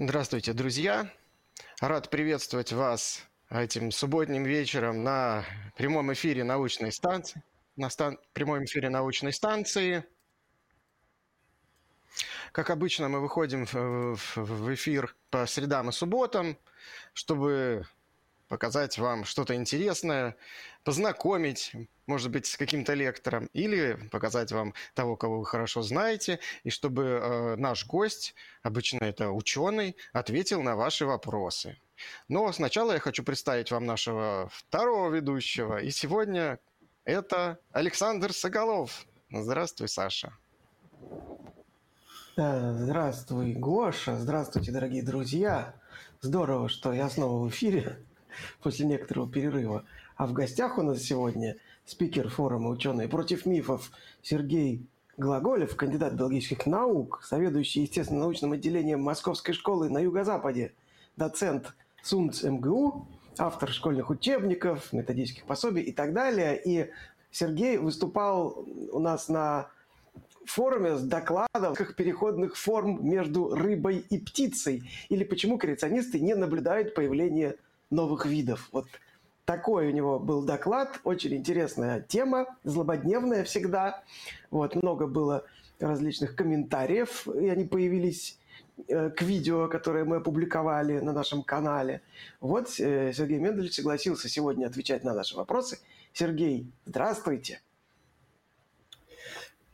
Здравствуйте, друзья! Рад приветствовать вас этим субботним вечером на прямом эфире научной станции. На стан... прямом эфире научной станции. Как обычно, мы выходим в, эфир по средам и субботам, чтобы показать вам что-то интересное, познакомить, может быть, с каким-то лектором, или показать вам того, кого вы хорошо знаете, и чтобы э, наш гость, обычно это ученый, ответил на ваши вопросы. Но сначала я хочу представить вам нашего второго ведущего, и сегодня это Александр Соколов. Здравствуй, Саша. Здравствуй, Гоша. Здравствуйте, дорогие друзья. Здорово, что я снова в эфире после некоторого перерыва. А в гостях у нас сегодня спикер форума «Ученые против мифов» Сергей Глаголев, кандидат биологических наук, заведующий естественно-научным отделением Московской школы на юго-западе, доцент СУНЦ МГУ, автор школьных учебников, методических пособий и так далее. И Сергей выступал у нас на форуме с докладом как переходных форм между рыбой и птицей, или почему креационисты не наблюдают появления новых видов. Вот такой у него был доклад, очень интересная тема, злободневная всегда. Вот, много было различных комментариев, и они появились э, к видео, которое мы опубликовали на нашем канале. Вот э, Сергей Мендельевич согласился сегодня отвечать на наши вопросы. Сергей, здравствуйте.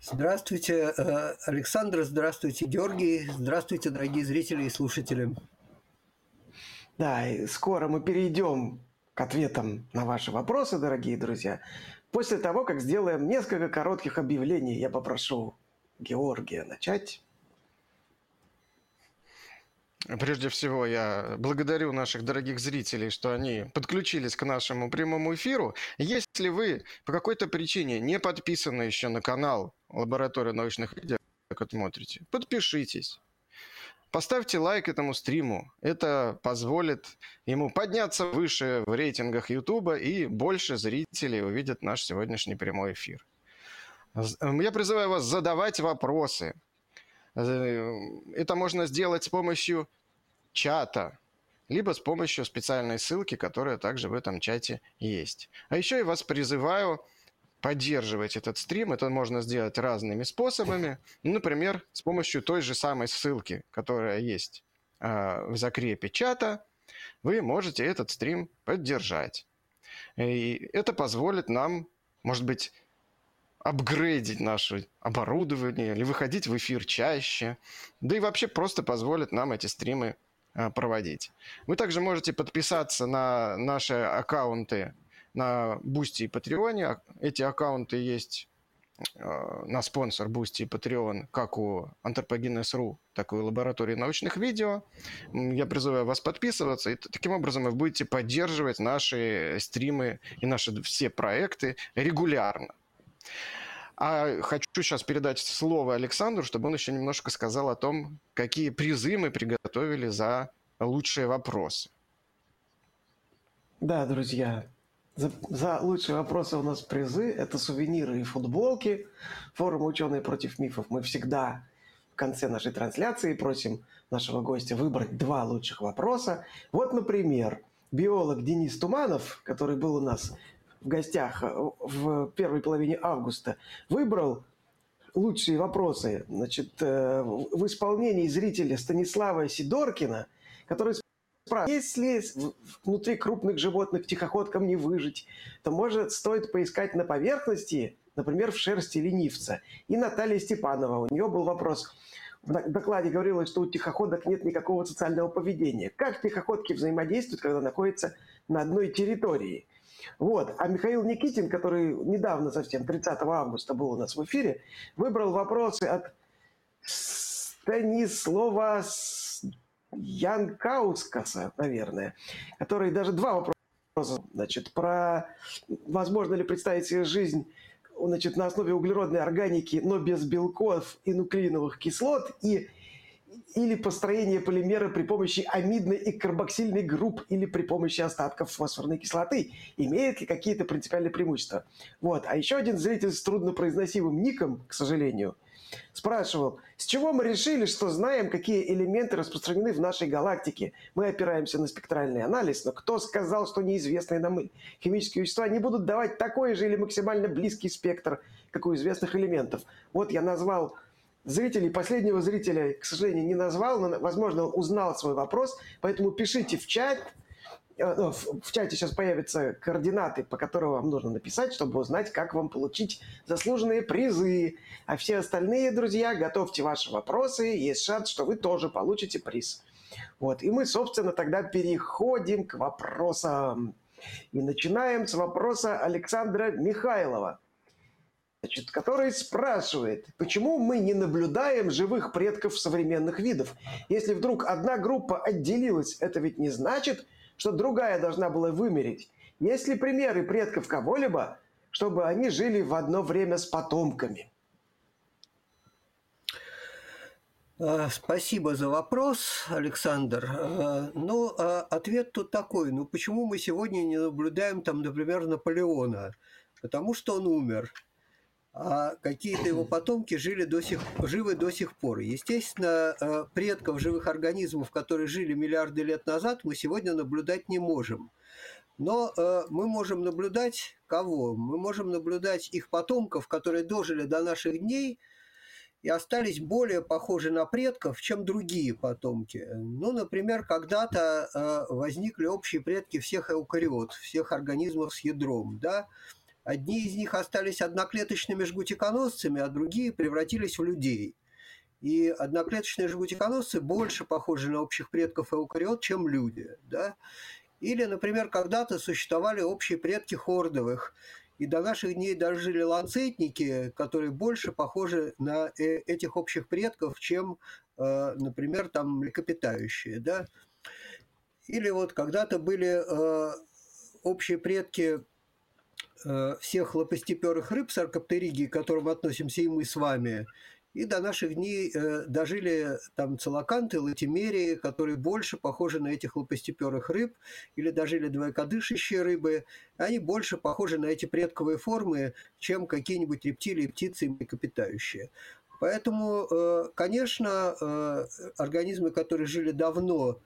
Здравствуйте, э, Александр, здравствуйте, Георгий, здравствуйте, дорогие зрители и слушатели. Да, и скоро мы перейдем к ответам на ваши вопросы, дорогие друзья. После того, как сделаем несколько коротких объявлений, я попрошу Георгия начать. Прежде всего, я благодарю наших дорогих зрителей, что они подключились к нашему прямому эфиру. Если вы по какой-то причине не подписаны еще на канал Лаборатория научных видео, как смотрите, подпишитесь. Поставьте лайк этому стриму. Это позволит ему подняться выше в рейтингах YouTube и больше зрителей увидят наш сегодняшний прямой эфир. Я призываю вас задавать вопросы. Это можно сделать с помощью чата, либо с помощью специальной ссылки, которая также в этом чате есть. А еще я вас призываю поддерживать этот стрим. Это можно сделать разными способами. Например, с помощью той же самой ссылки, которая есть э, в закрепе чата, вы можете этот стрим поддержать. И это позволит нам, может быть, апгрейдить наше оборудование или выходить в эфир чаще, да и вообще просто позволит нам эти стримы э, проводить. Вы также можете подписаться на наши аккаунты на Boosty и Patreon е. Эти аккаунты есть э, на Sponsr, Boosty и Patreon, как у Antropogenez.ru, так и у лаборатории научных видео. Я призываю вас подписываться, и таким образом вы будете поддерживать наши стримы и наши все проекты регулярно. А хочу сейчас передать слово Александру, чтобы он еще немножко сказал о том, какие призы мы приготовили за лучшие вопросы. Да, друзья, за, за лучшие вопросы у нас призы. Это сувениры и футболки. Форум «Ученые против мифов». Мы всегда в конце нашей трансляции просим нашего гостя выбрать два лучших вопроса. Вот, например, биолог Денис Туманов, который был у нас в гостях в первой половине августа, выбрал лучшие вопросы значит, э, в исполнении зрителя Станислава Сидоркина, который если внутри крупных животных тихоходкам не выжить, то, может, стоит поискать на поверхности, например, в шерсти ленивца. И Наталья Степанова, у нее был вопрос. В докладе говорилось, что у тихоходок нет никакого социального поведения. Как тихоходки взаимодействуют, когда находятся на одной территории? Вот. А Михаил Никитин, который недавно совсем, 30 августа был у нас в эфире, выбрал вопросы от Станислава Ян Каускаса, наверное, который даже два вопроса, значит, про возможно ли представить себе жизнь значит, на основе углеродной органики, но без белков и нуклеиновых кислот, и или построение полимера при помощи амидной и карбоксильной групп или при помощи остатков фосфорной кислоты. Имеет ли какие-то принципиальные преимущества? Вот. А еще один зритель с труднопроизносимым ником, к сожалению, спрашивал, с чего мы решили, что знаем, какие элементы распространены в нашей галактике. Мы опираемся на спектральный анализ, но кто сказал, что неизвестные нам химические вещества не будут давать такой же или максимально близкий спектр, как у известных элементов? Вот я назвал зрителей, последнего зрителя, к сожалению, не назвал, но, возможно, он узнал свой вопрос, поэтому пишите в чат, в чате сейчас появятся координаты, по которым вам нужно написать, чтобы узнать, как вам получить заслуженные призы. А все остальные, друзья, готовьте ваши вопросы. Есть шанс, что вы тоже получите приз. Вот. И мы, собственно, тогда переходим к вопросам. И начинаем с вопроса Александра Михайлова, значит, который спрашивает, почему мы не наблюдаем живых предков современных видов? Если вдруг одна группа отделилась, это ведь не значит, что другая должна была вымереть. Есть ли примеры предков кого-либо, чтобы они жили в одно время с потомками? А, спасибо за вопрос, Александр. А, ну, а ответ тут такой. Ну, почему мы сегодня не наблюдаем там, например, Наполеона? Потому что он умер а какие-то его потомки жили до сих, живы до сих пор. Естественно, э, предков живых организмов, которые жили миллиарды лет назад, мы сегодня наблюдать не можем. Но э, мы можем наблюдать кого? Мы можем наблюдать их потомков, которые дожили до наших дней и остались более похожи на предков, чем другие потомки. Ну, например, когда-то э, возникли общие предки всех эукариот, всех организмов с ядром, да, Одни из них остались одноклеточными жгутиконосцами, а другие превратились в людей. И одноклеточные жгутиконосцы больше похожи на общих предков эукариот, чем люди. Да? Или, например, когда-то существовали общие предки хордовых, и до наших дней дожили ланцетники, которые больше похожи на э, этих общих предков, чем, э, например, там млекопитающие. Да? Или вот когда-то были э, общие предки всех лопастеперых рыб саркоптеригии, к которым относимся и мы с вами, и до наших дней э, дожили там целоканты, латимерии, которые больше похожи на этих лопастеперых рыб, или дожили двоекодышащие рыбы. Они больше похожи на эти предковые формы, чем какие-нибудь рептилии, птицы и млекопитающие. Поэтому, э, конечно, э, организмы, которые жили давно,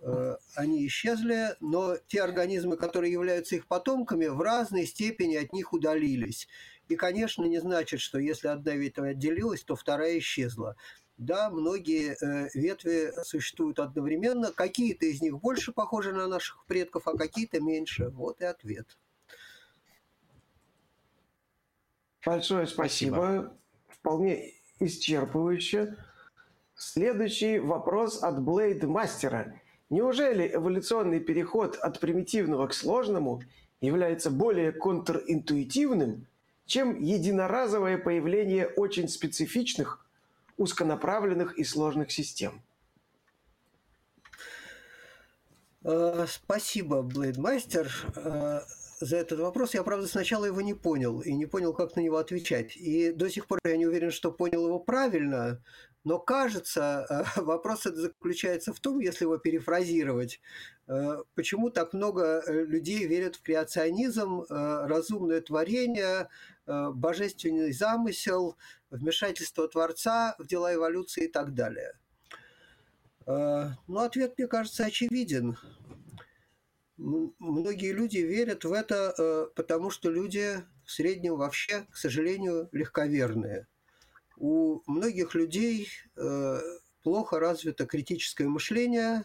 э, они исчезли, но те организмы, которые являются их потомками, в разной степени от них удалились. И, конечно, не значит, что если одна ветвь отделилась, то вторая исчезла. Да, многие ветви существуют одновременно, какие-то из них больше похожи на наших предков, а какие-то меньше. Вот и ответ. Большое спасибо. спасибо. Вполне исчерпывающе. Следующий вопрос от Блейд Мастера. Неужели эволюционный переход от примитивного к сложному является более контринтуитивным, чем единоразовое появление очень специфичных, узконаправленных и сложных систем? Э, спасибо, Блейдмастер. За этот вопрос. Я, правда, сначала его не понял и не понял, как на него отвечать. И до сих пор я не уверен, что понял его правильно, но кажется, э, вопрос это заключается в том, если его перефразировать, э, почему так много э, людей верят в креационизм, разумное творение, божественный замысел, вмешательство Творца в дела эволюции и так далее. Ну, ответ, мне кажется, очевиден многие люди верят в это, э, потому что люди в среднем вообще, к сожалению, легковерные. У многих людей э, плохо развито критическое мышление,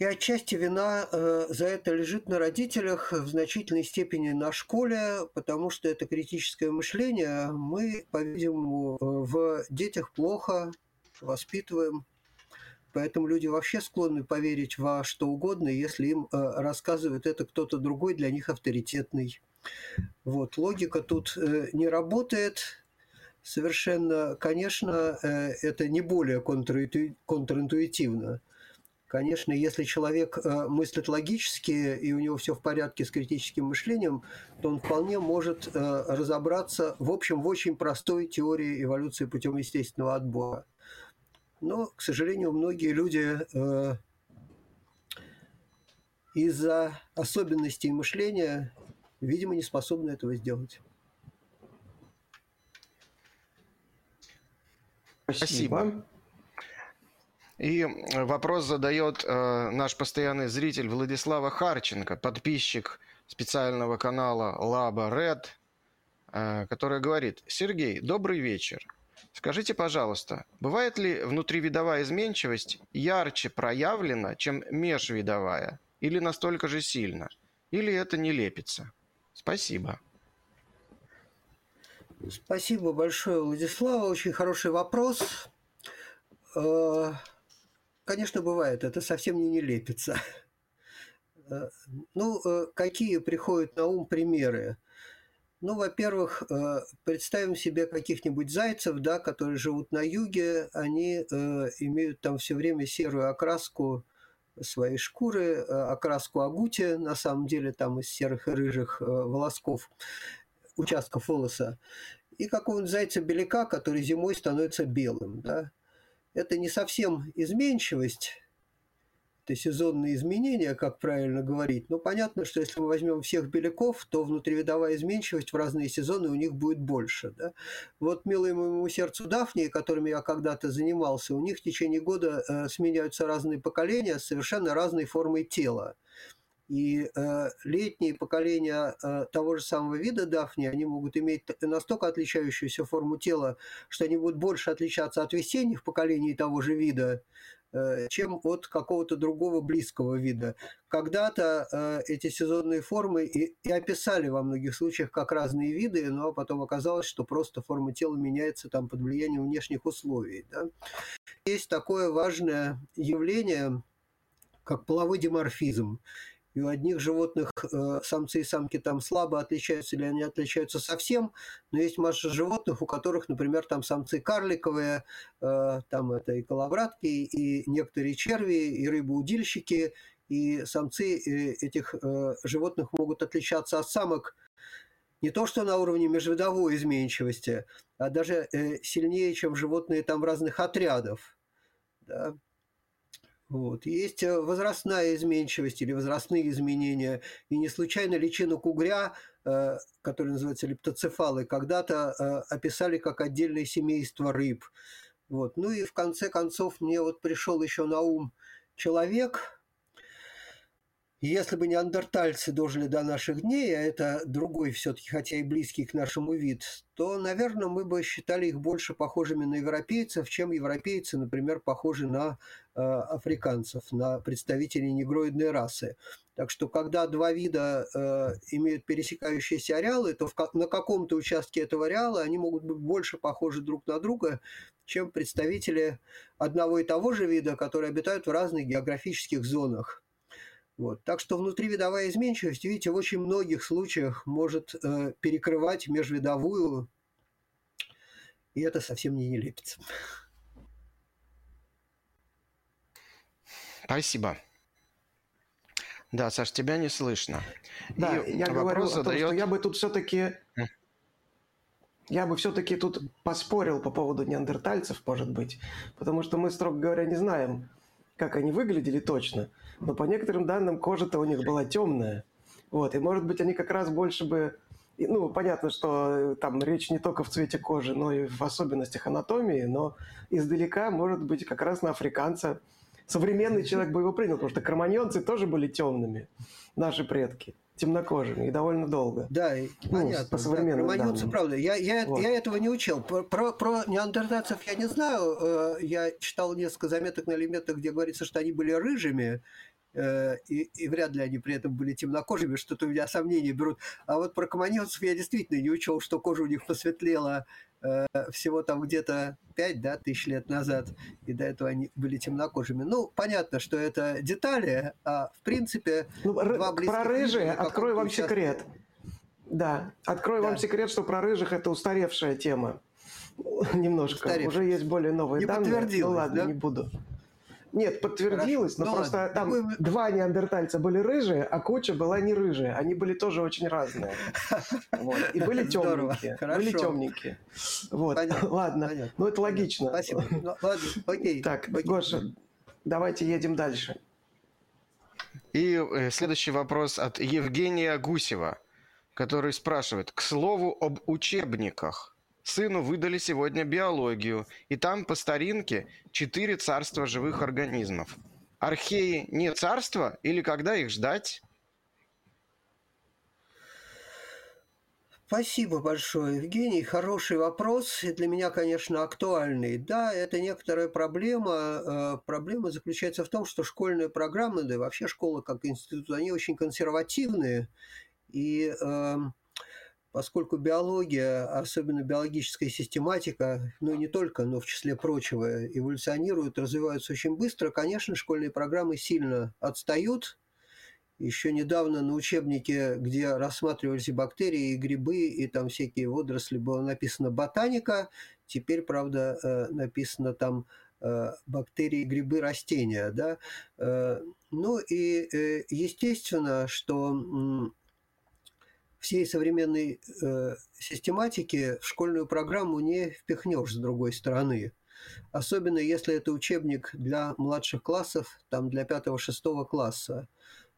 и отчасти вина э, за это лежит на родителях, в значительной степени на школе, потому что это критическое мышление мы, по-видимому, в детях плохо воспитываем. Поэтому люди вообще склонны поверить во что угодно, если им э, рассказывает это кто-то другой, для них авторитетный. Вот, логика тут э, не работает. Совершенно, конечно, э, это не более контринтуитивно. Конечно, если человек мыслит логически и у него все в порядке с критическим мышлением, то он вполне может разобраться, в общем, в очень простой теории эволюции путем естественного отбора. Но, к сожалению, многие люди э, из-за особенностей мышления, видимо, не способны этого сделать. Спасибо. И вопрос задает э, наш постоянный зритель Владислава Харченко, подписчик специального канала Лаба Ред, э, который говорит, Сергей, добрый вечер. Скажите, пожалуйста, бывает ли внутривидовая изменчивость ярче проявлена, чем межвидовая? Или настолько же сильно? Или это не лепится? Спасибо. Спасибо большое, Владислава. Очень хороший вопрос. Э, конечно, бывает. Это совсем не не лепится. Э, ну, э, какие приходят на ум примеры? Ну, во-первых, представим себе каких-нибудь зайцев, да, которые живут на юге, они имеют там все время серую окраску своей шкуры, окраску агути, на самом деле там из серых и рыжих волосков участков волоса, и какого-нибудь зайца-беляка, который зимой становится белым. Да? Это не совсем изменчивость, это сезонные изменения, как правильно говорить. Но понятно, что если мы возьмем всех беляков, то внутривидовая изменчивость в разные сезоны у них будет больше. Да? Вот милые моему сердцу Дафнии, которыми я когда-то занимался, у них в течение года э, сменяются разные поколения с совершенно разной формой тела. И э, летние поколения э, того же самого вида дафни, они могут иметь настолько отличающуюся форму тела, что они будут больше отличаться от весенних поколений того же вида, чем от какого-то другого близкого вида. Когда-то э, эти сезонные формы и, и описали во многих случаях как разные виды, но потом оказалось, что просто форма тела меняется там под влиянием внешних условий. Да? Есть такое важное явление, как половой диморфизм и у одних животных э, самцы и самки там слабо отличаются или они отличаются совсем, но есть масса животных, у которых, например, там самцы карликовые, э, там это и коловратки, и некоторые черви, и рыбоудильщики, и самцы э, этих э, животных могут отличаться от самок не то что на уровне межвидовой изменчивости, а даже э, сильнее, чем животные там разных отрядов. Да? Вот. Есть э, возрастная изменчивость или возрастные изменения. И не случайно личинок угря, э, который называется лептоцефалы, когда-то э, описали как отдельное семейство рыб. Вот. Ну и в конце концов мне вот пришел еще на ум человек, если бы неандертальцы дожили до наших дней, а это другой все-таки, хотя и близкий к нашему вид, то, наверное, мы бы считали их больше похожими на европейцев, чем европейцы, например, похожи на э, африканцев, на представителей негроидной расы. Так что, когда два вида э, имеют пересекающиеся ареалы, то в, на каком-то участке этого ареала они могут быть больше похожи друг на друга, чем представители одного и того же вида, которые обитают в разных географических зонах. Вот. Так что внутривидовая изменчивость, видите, в очень многих случаях может э, перекрывать межвидовую, и это совсем не лепится. Спасибо. Да, Саш, тебя не слышно. Да, и я говорю задает... о том, что я бы тут все-таки... Я бы все-таки тут поспорил по поводу неандертальцев, может быть, потому что мы, строго говоря, не знаем, как они выглядели точно, но по некоторым данным кожа-то у них была темная. Вот, и может быть они как раз больше бы ну, понятно, что э, там речь не только в цвете кожи, но и в особенностях анатомии, но издалека, может быть, как раз на африканца современный человек бы его принял, потому что кроманьонцы тоже были темными, наши предки темнокожими и довольно долго. Да, ну, понятно. По современным да, данным. правда. Я, я, вот. я этого не учил. Про, про, неандертальцев я не знаю. Э, я читал несколько заметок на элементах, где говорится, что они были рыжими, э, и, и вряд ли они при этом были темнокожими, что-то у меня сомнения берут. А вот про команьонцев я действительно не учел, что кожа у них посветлела всего там где-то 5 да, тысяч лет назад, и до этого они были темнокожими. Ну, понятно, что это детали, а в принципе... Ну, два про рыжие открой вам участке... секрет. Да, открой да. вам секрет, что про рыжих это устаревшая тема. Немножко. Уже есть более новые не данные. Ну ладно, да? не буду. Нет, подтвердилось, Хорошо. но ну, просто ладно. там Какой... два неандертальца были рыжие, а куча была не рыжая. Они были тоже очень разные. Вот. И были темненькие. Были темненькие. Вот. Понятно. Ладно. Понятно. Ну, это логично. Спасибо. Ну, ладно, окей. Так, окей. Гоша, давайте едем дальше. И э, следующий вопрос от Евгения Гусева, который спрашивает, к слову об учебниках. Сыну выдали сегодня биологию, и там по старинке четыре царства живых организмов. Археи не царство или когда их ждать? Спасибо большое, Евгений. Хороший вопрос и для меня, конечно, актуальный. Да, это некоторая проблема. Э, проблема заключается в том, что школьные программы, да и вообще школа как институт, они очень консервативные. И э, поскольку биология, особенно биологическая систематика, ну не только, но в числе прочего, эволюционируют, развиваются очень быстро, конечно, школьные программы сильно отстают еще недавно на учебнике, где рассматривались и бактерии, и грибы, и там всякие водоросли, было написано «ботаника», теперь, правда, э, написано там э, бактерии, грибы, растения. Да? Э, ну и естественно, что всей современной систематики в школьную программу не впихнешь с другой стороны. Особенно если это учебник для младших классов, там для пятого-шестого класса.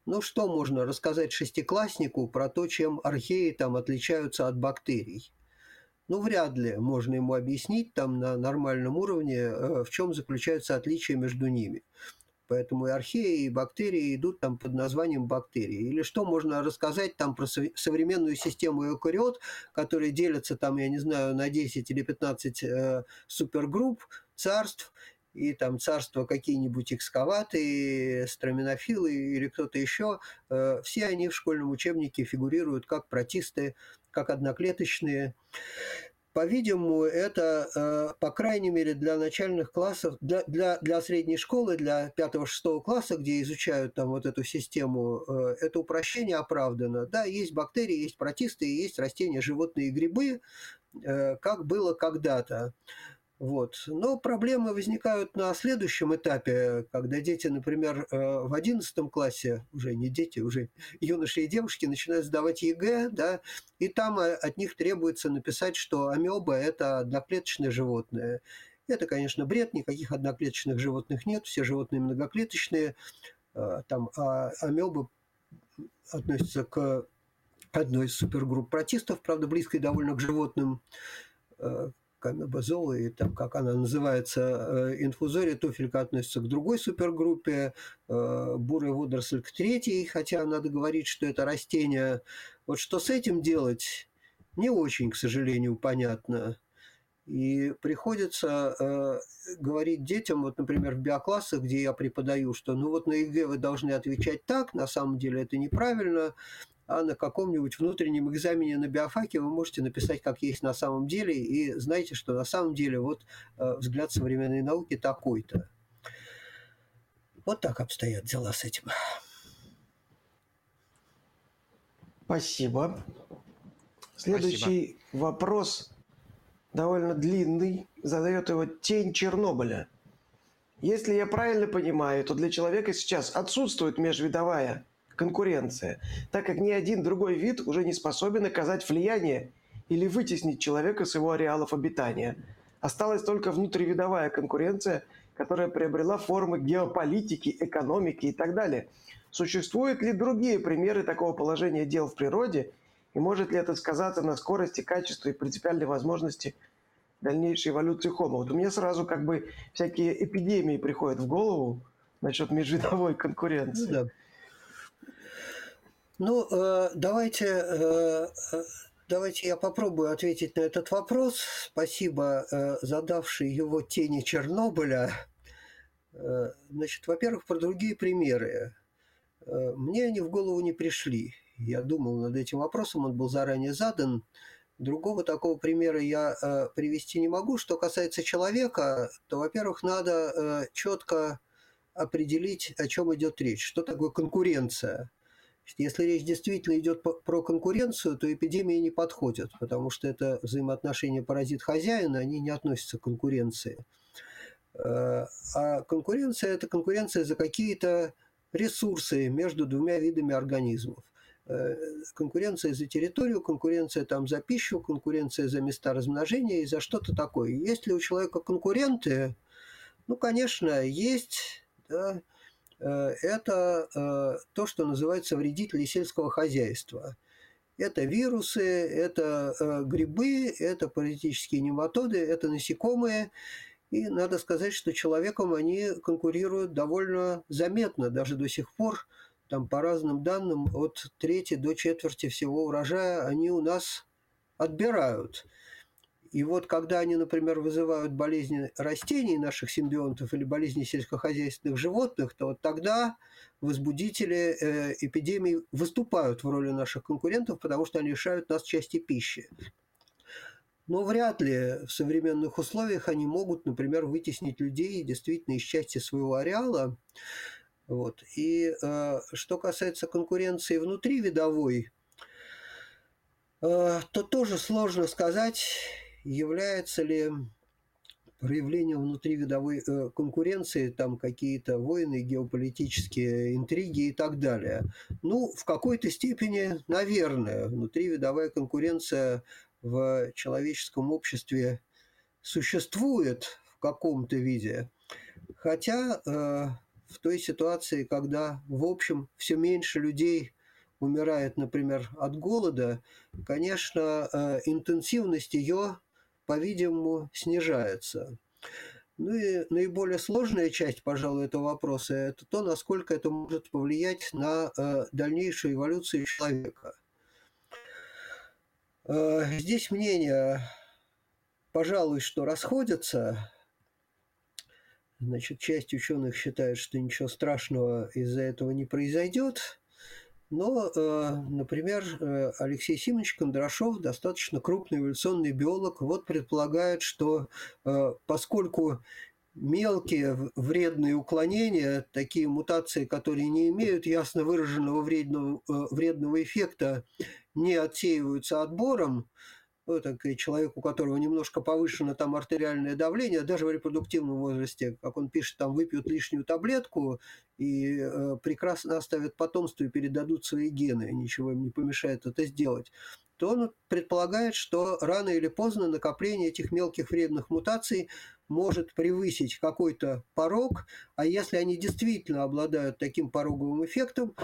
Ну что можно рассказать шестикласснику про то, чем археи там отличаются от бактерий? Ну, вряд ли можно ему объяснить там на нормальном уровне, э, в чем заключаются отличия между ними. Поэтому и археи, и бактерии идут там под названием бактерии. Или что можно рассказать там про современную систему эукариот, которые делятся там, я не знаю, на 10 или 15 э, супергрупп, царств, и там царство какие-нибудь экскаваты, строминофилы или кто-то еще, э, все они в школьном учебнике фигурируют как протисты, как одноклеточные. По-видимому, это, э, по крайней мере, для начальных классов, для, для, для средней школы, для 5-6 класса, где изучают там вот эту систему, э, это упрощение оправдано. Да, есть бактерии, есть протисты, есть растения, животные и грибы, как было когда-то. Вот. Но проблемы возникают на следующем этапе, когда дети, например, э, в 11 классе, уже не дети, уже юноши и девушки начинают сдавать ЕГЭ, да, и там э, от них требуется написать, что амеба – это одноклеточное животное. Это, конечно, бред, никаких одноклеточных животных нет, все животные многоклеточные. Э, там а амебы относятся к одной из супергрупп протистов, правда, близкой довольно к животным, к амебозоа, и там, как она называется, э, инфузория туфелька относится к другой супергруппе, э, бурая водоросль к третьей, хотя надо говорить, что это растение. Вот что с этим делать, не очень, к сожалению, понятно. И приходится э, говорить детям, вот, например, в биоклассах, где я преподаю, что ну вот на ЕГЭ вы должны отвечать так, на самом деле это неправильно, а на каком-нибудь внутреннем экзамене на биофаке вы можете написать, как есть на самом деле, и знаете, что на самом деле вот э, взгляд современной науки такой-то. Вот так обстоят дела с этим. Спасибо. Следующий Спасибо. вопрос довольно длинный. Задает его тень Чернобыля. Если я правильно понимаю, то для человека сейчас отсутствует межвидовая конкуренция, так как ни один другой вид уже не способен оказать влияние или вытеснить человека с его ареалов обитания. Осталась только внутривидовая конкуренция, которая приобрела формы геополитики, экономики и так далее. Существуют ли другие примеры такого положения дел в природе, и может ли это сказаться на скорости, качестве и принципиальной возможности дальнейшей эволюции Homo? Вот у меня сразу как бы всякие эпидемии приходят в голову насчет межвидовой конкуренции. Ну, да. Ну, э, давайте, э, э, давайте я попробую ответить на этот вопрос. Спасибо, задавший его тени Чернобыля. Значит, во-первых, про другие примеры. Мне они в голову не пришли. Я думал над этим вопросом, он был заранее задан. Другого такого примера я привести не могу. Что касается человека, то, во-первых, надо четко определить, о чем идет речь. Что такое конкуренция? Если речь действительно идет про конкуренцию, то эпидемии не подходят, потому что это взаимоотношения паразит-хозяина, они не относятся к конкуренции. Э, а конкуренция – это конкуренция за какие-то ресурсы между двумя видами организмов. Э, конкуренция за территорию, конкуренция там за пищу, конкуренция за места размножения и за что-то такое. Есть ли у человека конкуренты? Ну, конечно, есть. Да, это э, то, что называется вредители сельского хозяйства. Это вирусы, это э, грибы, это паразитические нематоды, это насекомые. И надо сказать, что человеком они конкурируют довольно заметно, даже до сих пор. Там по разным данным от трети до четверти всего урожая они у нас отбирают. И вот когда они, например, вызывают болезни растений наших симбионтов или болезни сельскохозяйственных животных, то вот тогда возбудители э, эпидемий выступают в роли наших конкурентов, потому что они лишают нас части пищи. Но вряд ли в современных условиях они могут, например, вытеснить людей действительно из части своего ареала. Вот. И э, что касается конкуренции внутри видовой, э, то тоже сложно сказать, является ли проявлением внутривидовой э, конкуренции, там какие-то войны, геополитические интриги и так далее. Ну, в какой-то степени, наверное, внутривидовая конкуренция в человеческом обществе существует в каком-то виде. Хотя э, в той ситуации, когда, в общем, все меньше людей умирает, например, от голода, конечно, э, интенсивность ее по-видимому, снижается. Ну и наиболее сложная часть, пожалуй, этого вопроса – это то, насколько это может повлиять на э, дальнейшую эволюцию человека. Э, здесь мнения, пожалуй, что расходятся. Значит, часть ученых считает, что ничего страшного из-за этого не произойдет. Но, э, например, э, Алексей Симович Кондрашов, достаточно крупный эволюционный биолог, вот предполагает, что э, поскольку мелкие вредные уклонения, такие мутации, которые не имеют ясно выраженного вредного, вредного эффекта, не отсеиваются отбором, ну, так, человек, у которого немножко повышено там артериальное давление, даже в репродуктивном возрасте, как он пишет, там выпьют лишнюю таблетку и э, прекрасно оставят потомство и передадут свои гены, ничего им не помешает это сделать, то он предполагает, что рано или поздно накопление этих мелких вредных мутаций может превысить какой-то порог, а если они действительно обладают таким пороговым эффектом,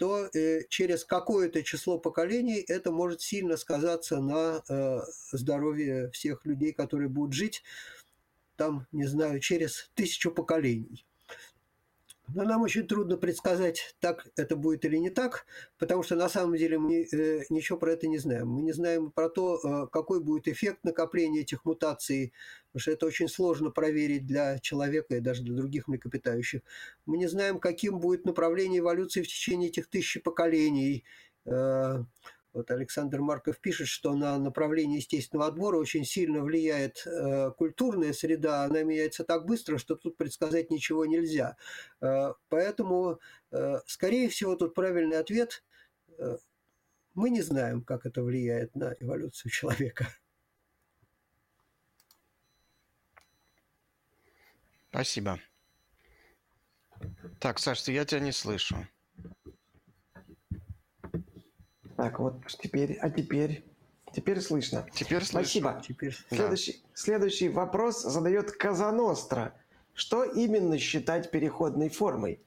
то э, через какое-то число поколений это может сильно сказаться на э, здоровье всех людей, которые будут жить там, не знаю, через тысячу поколений. Но нам очень трудно предсказать, так это будет или не так, потому что на самом деле мы э, ничего про это не знаем. Мы не знаем про то, э, какой будет эффект накопления этих мутаций, потому что это очень сложно проверить для человека и даже для других млекопитающих. Мы не знаем, каким будет направление эволюции в течение этих тысячи поколений. Э, вот Александр Марков пишет, что на направление естественного отбора очень сильно влияет э, культурная среда, она меняется так быстро, что тут предсказать ничего нельзя. Э, поэтому, э, скорее всего, тут правильный ответ э, мы не знаем, как это влияет на эволюцию человека. Спасибо. Так, Саш, я тебя не слышу. Так, вот теперь, а теперь, теперь слышно. Теперь слышно. Спасибо. Теперь... Следующий, да. следующий вопрос задает Казаностра. Что именно считать переходной формой?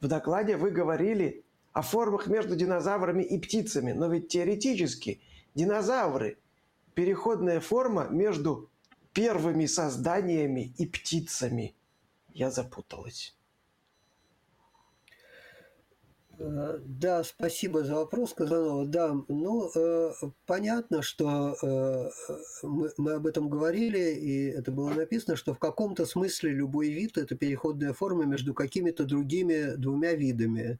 В докладе вы говорили о формах между динозаврами и птицами, но ведь теоретически динозавры – переходная форма между первыми созданиями и птицами. Я запуталась. Э, да, спасибо за вопрос, Казанова. Да, ну, э, понятно, что э, мы, мы об этом говорили, и это было написано, что в каком-то смысле любой вид – это переходная форма между какими-то другими двумя видами.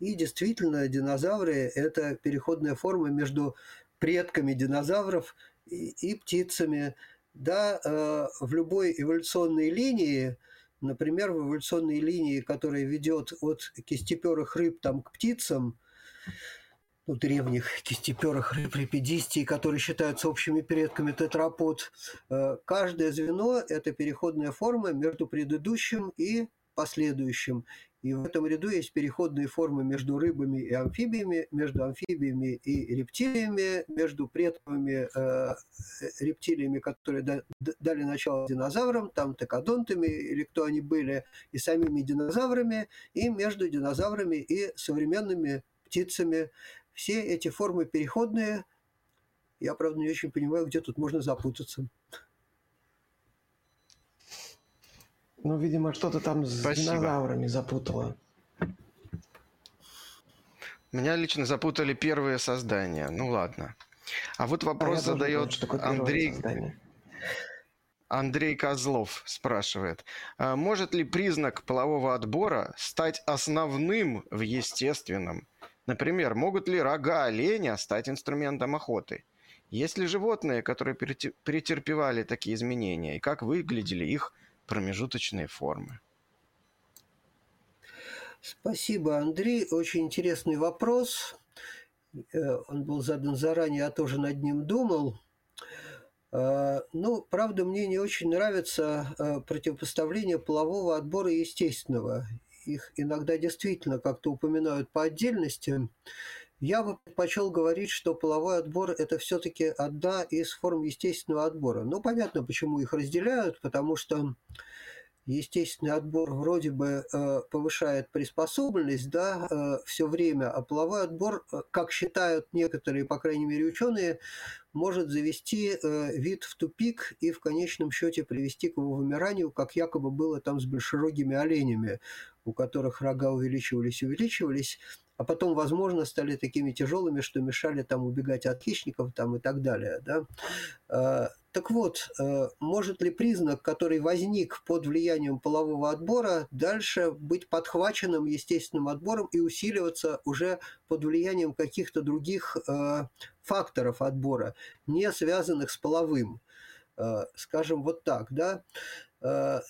И действительно, динозавры – это переходная форма между предками динозавров и, и птицами. Да, э, в любой эволюционной линии – Например, в эволюционной линии, которая ведет от кистеперых рыб там, к птицам, ну, древних кистеперых рыб репидистий, которые считаются общими предками тетрапод, э, каждое звено – это переходная форма между предыдущим и последующим. И в этом ряду есть переходные формы между рыбами и амфибиями, между амфибиями и рептилиями, между предками э, рептилиями, которые да, дали начало динозаврам, там текодонтами или кто они были, и самими динозаврами, и между динозаврами и современными птицами. Все эти формы переходные. Я, правда, не очень понимаю, где тут можно запутаться. Ну, видимо, что-то там с Спасибо. динозаврами запутало. Меня лично запутали первые создания. Ну ладно. А вот А вопрос не задает первое Андрей, создание. Андрей Козлов. Спрашивает. «А может ли признак полового отбора стать основным в естественном? Например, могут ли рога оленя стать инструментом охоты? Есть ли животные, которые претерпевали такие изменения? И как выглядели их промежуточные формы? Спасибо, Андрей. Очень интересный вопрос. Э, Он был задан заранее, я тоже над ним думал. Э, Ну, правда, мне не очень нравится э, противопоставление полового отбора и естественного. Их иногда действительно как-то упоминают по отдельности. Я бы предпочел говорить, что половой отбор – это все-таки одна из форм естественного отбора. Ну, понятно, почему их разделяют, потому что естественный отбор вроде бы э, повышает приспособленность, да, все время, а половой отбор, э, как считают некоторые, по крайней мере, ученые, может завести э, вид в тупик и в конечном счете привести к его вымиранию, как якобы было там с большерогими оленями, у которых рога увеличивались и увеличивались, а потом, возможно, стали такими тяжелыми, что мешали там убегать от хищников там, и так далее. Да? Э, Так вот, э, может ли признак, который возник под влиянием полового отбора, дальше быть подхваченным естественным отбором и усиливаться уже под влиянием каких-то других э, факторов отбора, не связанных с половым? Скажем вот так, да?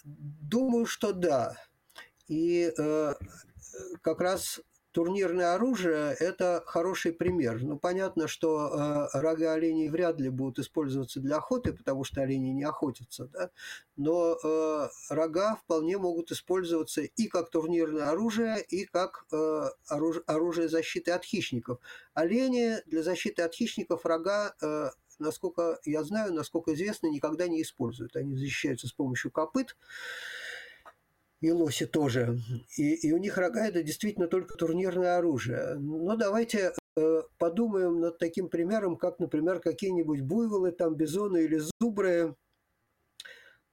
Думаю, что да. И э, как раз турнирное оружие – это хороший пример. Ну, понятно, что э, рога оленей вряд ли будут использоваться для охоты, потому что олени не охотятся, да? но э, рога вполне могут использоваться и как турнирное оружие, и как э, оруж- оружие защиты от хищников. Олени для защиты от хищников рога э, насколько я знаю, насколько известно, никогда не используют. Они защищаются с помощью копыт, и лоси тоже. И, и у них рога это действительно только турнирное оружие. Но давайте э, подумаем над таким примером, как, например, какие-нибудь буйволы, там, бизоны или зубры,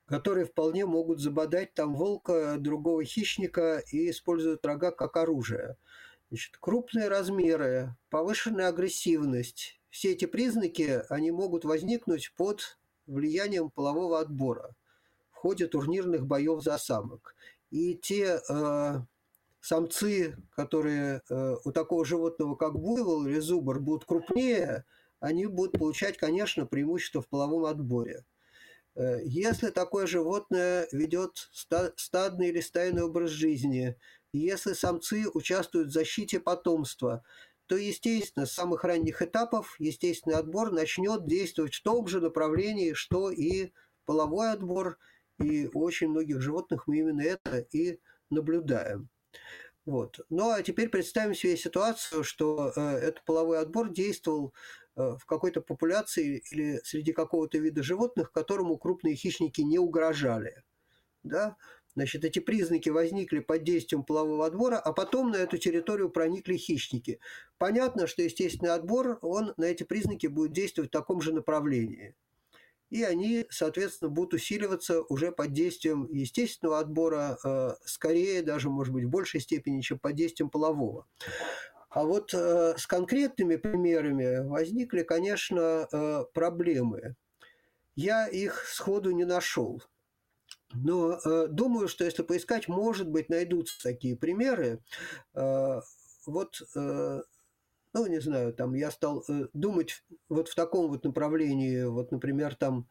которые вполне могут забодать там волка, другого хищника и используют рога как оружие. Значит, крупные размеры, повышенная агрессивность. Все эти признаки, они могут возникнуть под влиянием полового отбора в ходе турнирных боев за самок. И те э, самцы, которые э, у такого животного, как буйвол или зубр, будут крупнее, они будут получать, конечно, преимущество в половом отборе. Э, Если такое животное ведет ста- стадный или стайный образ жизни, если самцы участвуют в защите потомства, то, естественно, с самых ранних этапов естественный отбор начнет действовать в том же направлении, что и половой отбор, и у очень многих животных мы именно это и наблюдаем. Вот. Ну а теперь представим себе ситуацию, что э, этот половой отбор действовал э, в какой-то популяции или среди какого-то вида животных, которому крупные хищники не угрожали. Да? Значит, эти признаки возникли под действием полового отбора, а потом на эту территорию проникли хищники. Понятно, что естественный отбор, он на эти признаки будет действовать в таком же направлении. И они, соответственно, будут усиливаться уже под действием естественного отбора, э, скорее даже, может быть, в большей степени, чем под действием полового. А вот э, с конкретными примерами возникли, конечно, э, проблемы. Я их сходу не нашел. Но э, думаю, что если поискать, может быть, найдутся такие примеры. Э, вот, э, ну, не знаю, там я стал э, думать вот в таком вот направлении, вот, например, там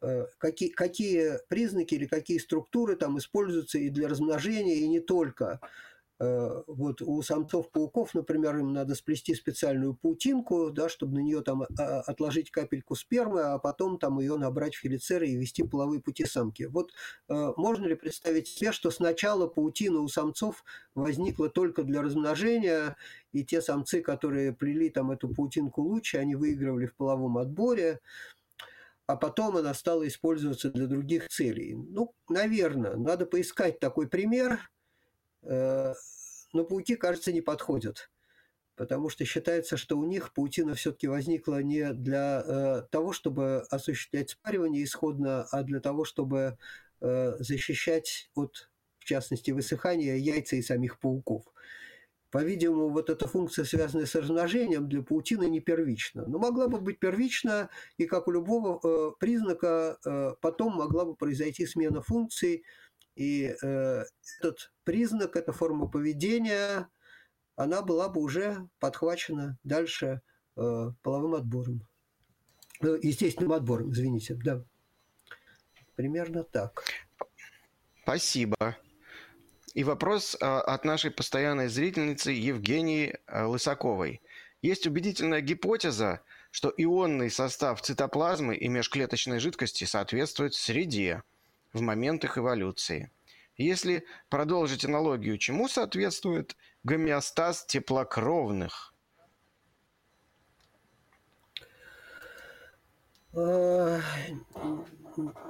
э, какие, какие признаки или какие структуры там используются и для размножения, и не только. Э, вот у самцов пауков, например, им надо сплести специальную паутинку, да, чтобы на нее там а, отложить капельку спермы, а потом там ее набрать в хелицеры и вести половые пути самки. Вот э, можно ли представить себе, что сначала паутина у самцов возникла только для размножения, и те самцы, которые плели там эту паутинку лучше, они выигрывали в половом отборе, а потом она стала использоваться для других целей. Ну, наверное, надо поискать такой пример, но пауки, кажется, не подходят. потому что считается, что у них паутина все-таки возникла не для э, того, чтобы осуществлять спаривание исходно, а для того, чтобы э, защищать от, в частности, высыхания яйца и самих пауков. По-видимому, вот эта функция, связанная с размножением, для паутины не первична. Но могла бы быть первична, и как у любого э, признака, э, потом могла бы произойти смена функций, и э, этот признак, эта форма поведения, она была бы уже подхвачена дальше э, половым отбором. Э, естественным отбором, извините, да. Примерно так. Спасибо. И вопрос а, от нашей постоянной зрительницы Евгении а, Лысаковой. Есть убедительная гипотеза, что ионный состав цитоплазмы и межклеточной жидкости соответствует среде в момент их эволюции. Если продолжить аналогию, чему соответствует гомеостаз теплокровных? А,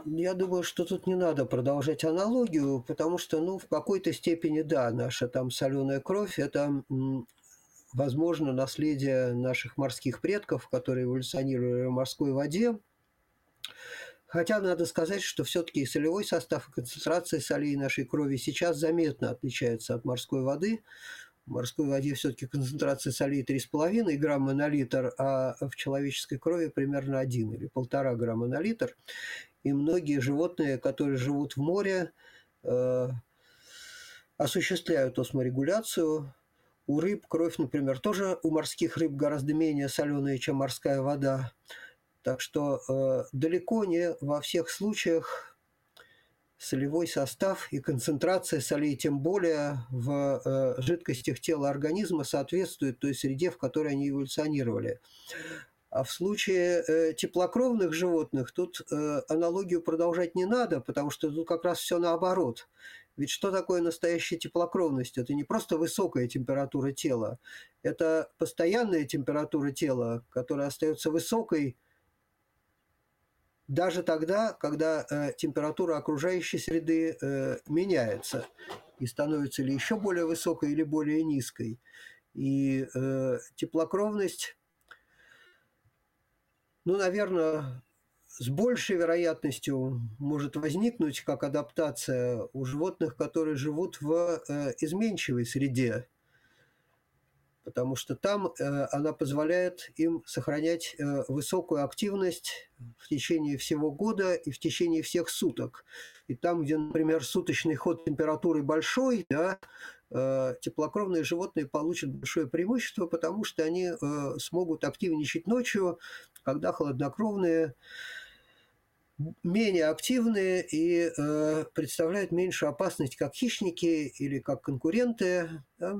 я думаю, что тут не надо продолжать аналогию, потому что, ну, в какой-то степени, да, наша там соленая кровь – это, возможно, наследие наших морских предков, которые эволюционировали в морской воде. Хотя надо сказать, что все-таки солевой состав и концентрация солей нашей крови сейчас заметно отличается от морской воды – в морской воде все-таки концентрация солей 3,5 грамма на литр, а в человеческой крови примерно 1 или 1,5 грамма на литр. И многие животные, которые живут в море, э, осуществляют осморегуляцию. У рыб кровь, например, тоже у морских рыб гораздо менее соленая, чем морская вода. Так что э, далеко не во всех случаях солевой состав и концентрация солей, тем более в э, жидкостях тела организма, соответствует той среде, в которой они эволюционировали. А в случае э, теплокровных животных тут э, аналогию продолжать не надо, потому что тут как раз все наоборот. Ведь что такое настоящая теплокровность? Это не просто высокая температура тела, это постоянная температура тела, которая остается высокой даже тогда, когда э, температура окружающей среды э, меняется и становится ли еще более высокой или более низкой. И э, теплокровность, ну, наверное, с большей вероятностью может возникнуть как адаптация у животных, которые живут в э, изменчивой среде потому что там э, она позволяет им сохранять э, высокую активность в течение всего года и в течение всех суток. И там, где, например, суточный ход температуры большой, да, э, теплокровные животные получат большое преимущество, потому что они э, смогут активничать ночью, когда холоднокровные менее активные и э, представляют меньшую опасность как хищники или как конкуренты. Да?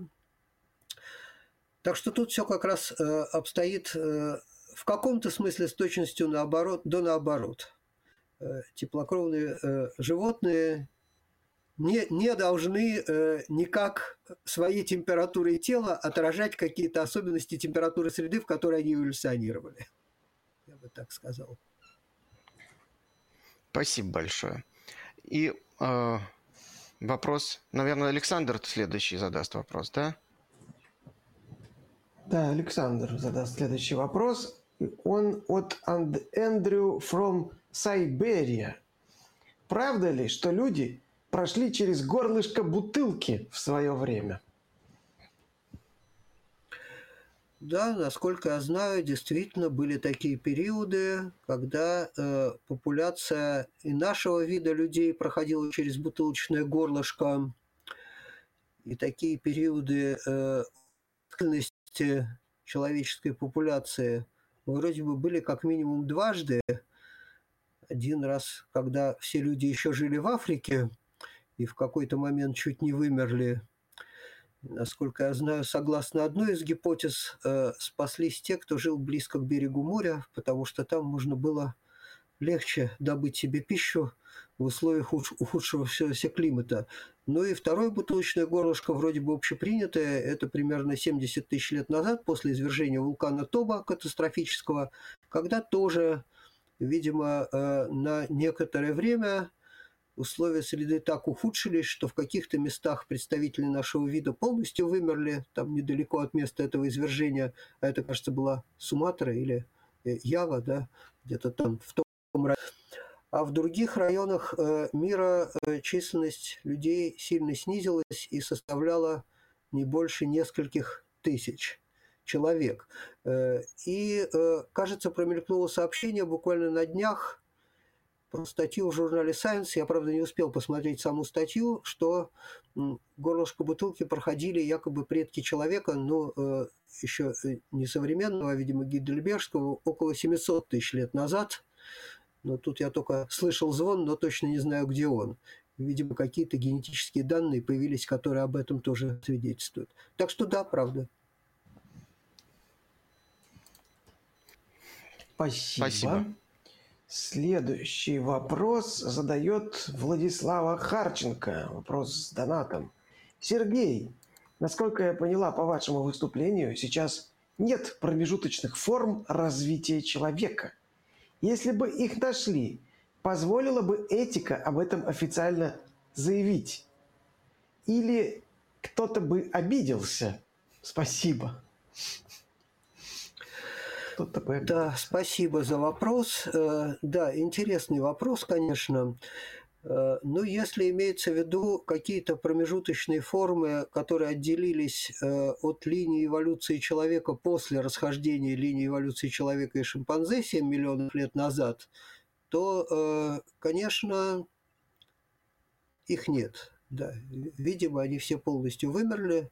Так что тут все как раз э, обстоит э, в каком-то смысле с точностью наоборот, до наоборот. Э, теплокровные животные не, не должны э, никак своей температурой тела отражать какие-то особенности температуры среды, в которой они эволюционировали. Я бы так сказал. Спасибо большое. И э, вопрос, наверное, Александр следующий задаст вопрос, да? Да, Александр задаст следующий вопрос. Он от Эндрю from Siberia. Правда ли, что люди прошли через горлышко бутылки в свое время? Да, насколько я знаю, действительно были такие периоды, когда э, популяция и нашего вида людей проходила через бутылочное горлышко. И такие периоды э, человеческой популяции вроде бы были как минимум дважды. Один раз, когда все люди еще жили в Африке и в какой-то момент чуть не вымерли. Насколько я знаю, согласно одной из гипотез, э, спаслись те, кто жил близко к берегу моря, потому что там можно было легче добыть себе пищу в условиях ухудшившегося климата. Ну и второе бутылочное горлышко, вроде бы общепринятое, это примерно 70 тысяч лет назад, после извержения вулкана Тоба катастрофического, когда тоже, видимо, э, на некоторое время условия среды так ухудшились, что в каких-то местах представители нашего вида полностью вымерли, там недалеко от места этого извержения, а это, кажется, была Суматра или э, Ява, да, где-то там в том районе. А в других районах э, мира э, численность людей сильно снизилась и составляла не больше нескольких тысяч человек. И, кажется, промелькнуло сообщение буквально на днях, про статью в журнале Science, я, правда, не успел посмотреть саму статью, что горлышко бутылки проходили якобы предки человека, э, еще э, не современного, а, видимо, Гидельбергского, около 700 тысяч лет назад. Но тут я только слышал звон, но точно не знаю, где он. Видимо, какие-то генетические данные появились, которые об этом тоже свидетельствуют. Так что да, правда. Спасибо. Спасибо. Следующий вопрос задает Владислава Харченко. Вопрос с донатом. Сергей, насколько я поняла по вашему выступлению, сейчас нет промежуточных форм развития человека. Если бы их нашли, позволила бы этика об этом официально заявить? Или кто-то бы обиделся? Спасибо? Да, спасибо за вопрос. Э, да, интересный вопрос, конечно. Э, ну, если имеется в виду какие-то промежуточные формы, которые отделились э, от линии эволюции человека после расхождения линии эволюции человека и шимпанзе 7 миллионов лет назад, то, конечно, их нет. Да. Видимо, они все полностью вымерли,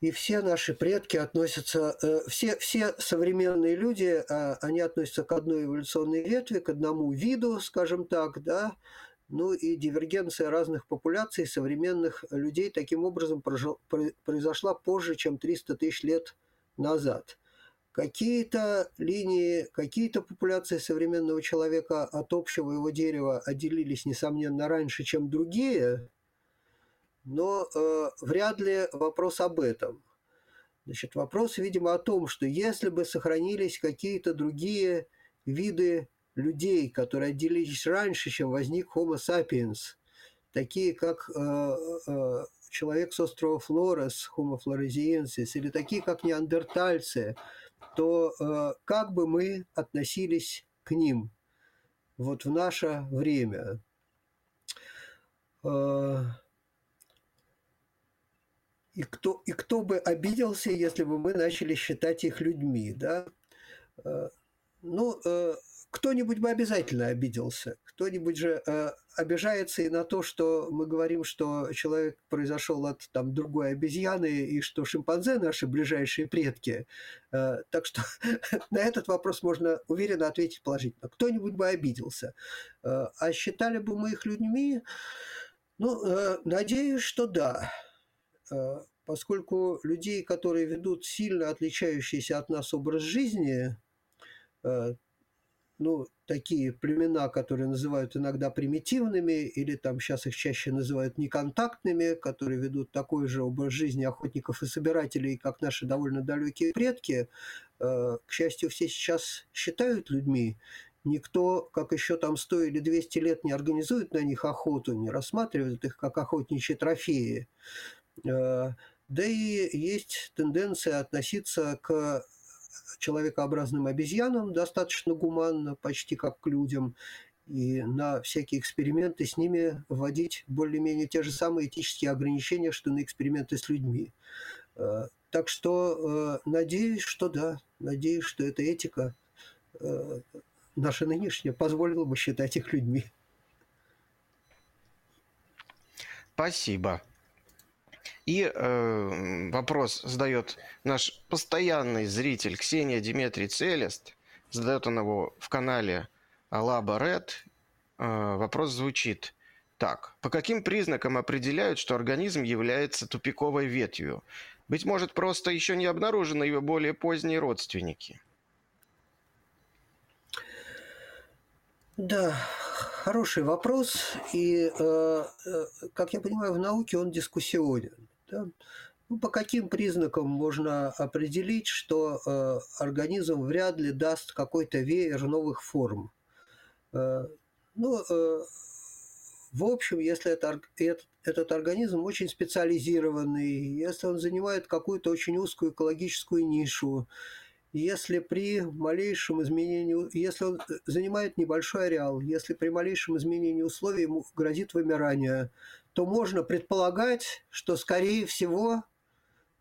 и все наши предки относятся, э, все, все современные люди, а, они относятся к одной эволюционной ветви, к одному виду, скажем так, да, ну и дивергенция разных популяций современных людей таким образом произошла позже, чем 300 тысяч лет назад. Какие-то линии, какие-то популяции современного человека от общего его дерева отделились, несомненно, раньше, чем другие – но э, вряд ли вопрос об этом. Значит, вопрос, видимо, о том, что если бы сохранились какие-то другие виды людей, которые отделились раньше, чем возник Homo sapiens, такие как э, э, человек с острова Флорес, Homo floresiensis, или такие как неандертальцы, то э, как бы мы относились к ним вот в наше время? Э, и кто, и кто бы обиделся, если бы мы начали считать их людьми, да? Э, ну, э, кто-нибудь бы обязательно обиделся. Кто-нибудь же э, обижается и на то, что мы говорим, что человек произошел от там, другой обезьяны, и что шимпанзе наши ближайшие предки. Так что на этот вопрос можно уверенно ответить положительно. Кто-нибудь бы обиделся. А считали бы мы их людьми? Ну, надеюсь, что да. Э, поскольку людей, которые ведут сильно отличающийся от нас образ жизни, э, ну, такие племена, которые называют иногда примитивными, или там сейчас их чаще называют неконтактными, которые ведут такой же образ жизни охотников и собирателей, как наши довольно далекие предки, э, к счастью, все сейчас считают людьми. Никто, как еще там 100 или 200 лет, не организует на них охоту, не рассматривает их как охотничьи трофеи. Э, да и есть тенденция относиться к человекообразным обезьянам достаточно гуманно, почти как к людям, и на всякие эксперименты с ними вводить более-менее те же самые этические ограничения, что на эксперименты с людьми. Э, так что э, надеюсь, что да, надеюсь, что эта этика наша нынешняя позволила бы считать их людьми. Спасибо. И э, вопрос задает наш постоянный зритель Ксения Дмитрий Целест. Задает он его в канале Лаба Ред. Э, вопрос звучит так. По каким признакам определяют, что организм является тупиковой ветвью? Быть может, просто еще не обнаружены его более поздние родственники? Да, хороший вопрос. И, э, э, как я понимаю, в науке он дискуссионен. Да? Ну, по каким признакам можно определить, что э, организм вряд ли даст какой-то веер новых форм? Э, ну, э, в общем, если это, этот, организм очень специализированный, если он занимает какую-то очень узкую экологическую нишу, если при малейшем изменении, если он занимает небольшой ареал, если при малейшем изменении условий ему грозит вымирание, то можно предполагать, что, скорее всего,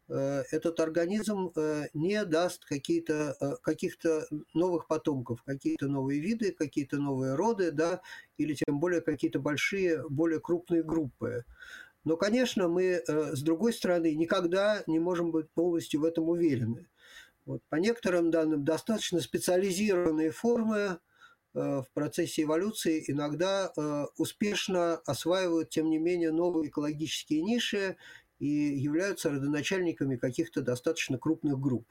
Э, этот организм э, не даст какие-то, э, каких-то новых потомков, какие-то новые виды, какие-то новые роды, да, или тем более какие-то большие, более крупные группы. Но, конечно, мы, с другой стороны, никогда не можем быть полностью в этом уверены. Вот, по некоторым данным, достаточно специализированные формы в процессе эволюции иногда успешно осваивают, тем не менее, новые экологические ниши и являются родоначальниками каких-то достаточно крупных групп.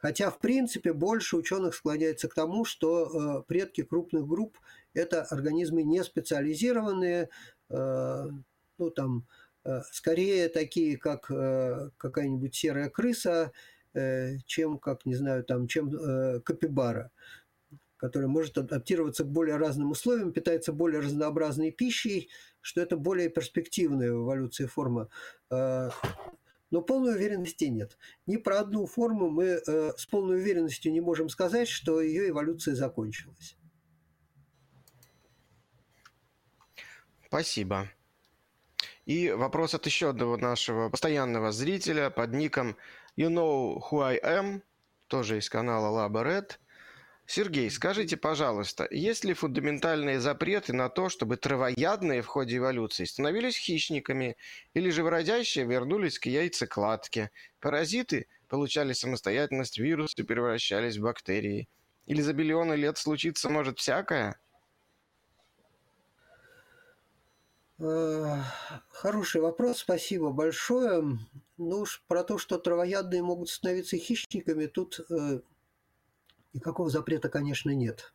Хотя, в принципе, больше ученых склоняется к тому, что э, предки крупных групп – это организмы не специализированные, э, ну, там, э, скорее такие, как э, какая-нибудь серая крыса, э, чем, как, не знаю, там, чем э, капибара которая может адаптироваться к более разным условиям, питается более разнообразной пищей, что это более перспективная в эволюции форма. А, но полной уверенности нет. Ни про одну форму мы э, с полной уверенностью не можем сказать, что ее эволюция закончилась. Спасибо. И вопрос от еще одного нашего постоянного зрителя под ником You Know Who I Am, тоже из канала LaboRed – Сергей, скажите, пожалуйста, есть ли фундаментальные запреты на то, чтобы травоядные в ходе эволюции становились хищниками, или же выродящие вернулись к яйцекладке? Паразиты получали самостоятельность, вирусы превращались в бактерии. Или за миллионы лет случиться может всякое? Э, хороший вопрос, спасибо большое. Ну уж про то, что травоядные могут становиться хищниками, тут э, Никакого запрета, конечно, нет.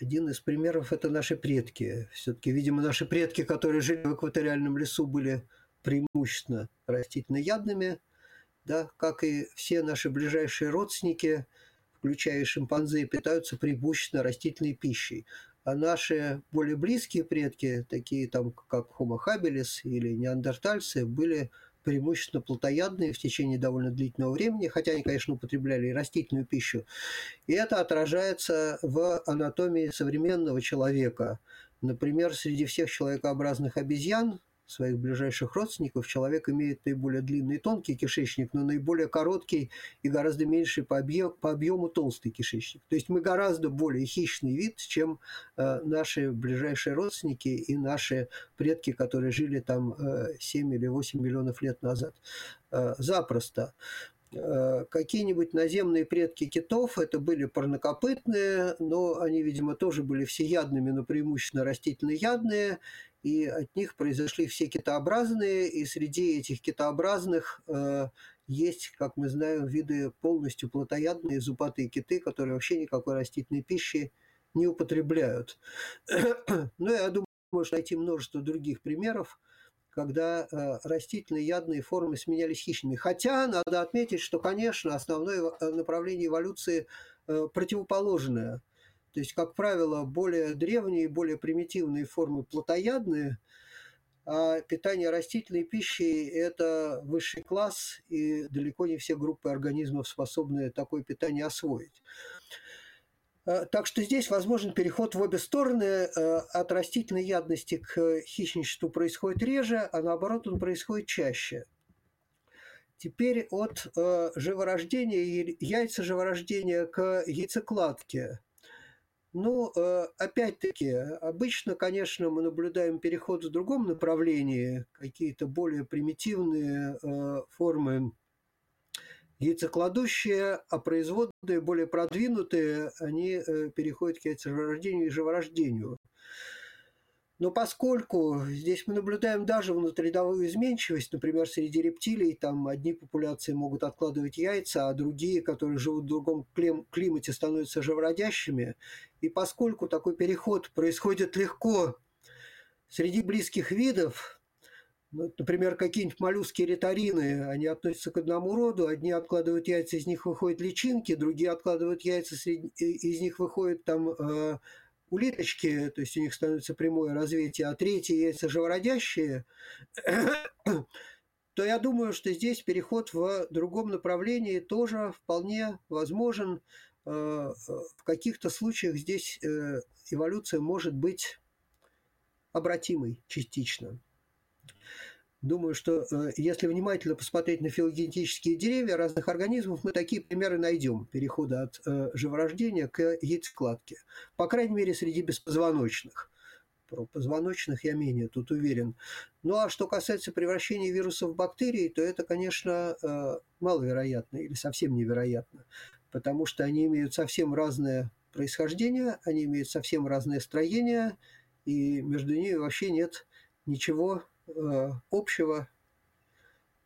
Один из примеров – это наши предки. Все-таки, видимо, наши предки, которые жили в экваториальном лесу, были преимущественно растительноядными, да, как и все наши ближайшие родственники, включая шимпанзе, питаются преимущественно растительной пищей. А наши более близкие предки, такие там, как Homo habilis или неандертальцы, были преимущественно плотоядные в течение довольно длительного времени, хотя они, конечно, употребляли и растительную пищу. И это отражается в анатомии современного человека. Например, среди всех человекообразных обезьян своих ближайших родственников, человек имеет наиболее длинный и тонкий кишечник, но наиболее короткий и гораздо меньший по, объем, по объему толстый кишечник. То есть мы гораздо более хищный вид, чем э, наши ближайшие родственники и наши предки, которые жили там э, 7 или 8 миллионов лет назад. Э, запросто э, какие-нибудь наземные предки китов, это были парнокопытные, но они, видимо, тоже были всеядными, но преимущественно растительноядные, и от них произошли все китообразные, и среди этих китообразных э, есть, как мы знаем, виды полностью плотоядные зубатые киты, которые вообще никакой растительной пищи не употребляют. Но я думаю, можно найти множество других примеров, когда э, растительные ядные формы сменялись хищными. Хотя надо отметить, что, конечно, основное э, направление эволюции э, противоположное – то есть, как правило, более древние, более примитивные формы плотоядные, а питание растительной пищей – это высший класс, и далеко не все группы организмов способны такое питание освоить. А, так что здесь возможен переход в обе стороны. А, от растительной ядности к хищничеству происходит реже, а наоборот он происходит чаще. Теперь от а, живорождения, яйца живорождения к яйцекладке – ну, э, опять-таки, обычно, конечно, мы наблюдаем переход в другом направлении, какие-то более примитивные э, формы яйцекладущие, а производные, более продвинутые, они э, переходят к яйцерождению и живорождению. Но поскольку здесь мы наблюдаем даже внутрирядовую изменчивость, например, среди рептилий, там одни популяции могут откладывать яйца, а другие, которые живут в другом климате, становятся живородящими. И поскольку такой переход происходит легко среди близких видов, ну, например, какие-нибудь моллюски риторины, они относятся к одному роду, одни откладывают яйца, из них выходят личинки, другие откладывают яйца, из них выходят там э, улиточки, то есть у них становится прямое развитие, а третьи яйца живородящие, то я думаю, что здесь переход в другом направлении тоже вполне возможен. Э, в каких-то случаях здесь э, эволюция может быть обратимой частично. Думаю, что э, если внимательно посмотреть на филогенетические деревья разных организмов, мы такие примеры найдем перехода от живорождения к яйцекладке. По крайней мере, среди беспозвоночных. Про позвоночных я менее тут уверен. Ну а что касается превращения вирусов в бактерии, то это, конечно, маловероятно или совсем невероятно потому что они имеют совсем разное происхождение, они имеют совсем разное строение, и между ними вообще нет ничего э, общего.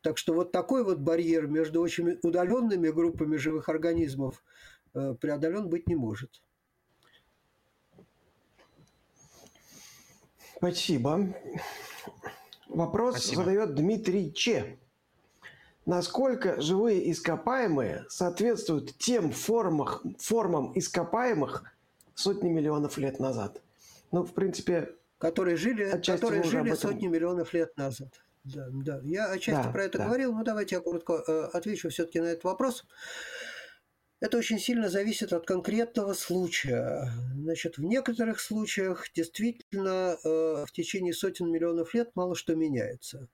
Так что вот такой вот барьер между очень удаленными группами живых организмов э, преодолен быть не может. Спасибо. Вопрос Спасибо. задает Дмитрий Че насколько живые ископаемые соответствуют тем формах, формам ископаемых сотни миллионов лет назад. Ну, в принципе, которые жили, которые жили этом... сотни миллионов лет назад. Да, да. Я отчасти да, про это да. говорил, но давайте я коротко э, отвечу все-таки на этот вопрос. Это очень сильно зависит от конкретного случая. Значит, в некоторых случаях действительно э, в течение сотен миллионов лет мало что меняется.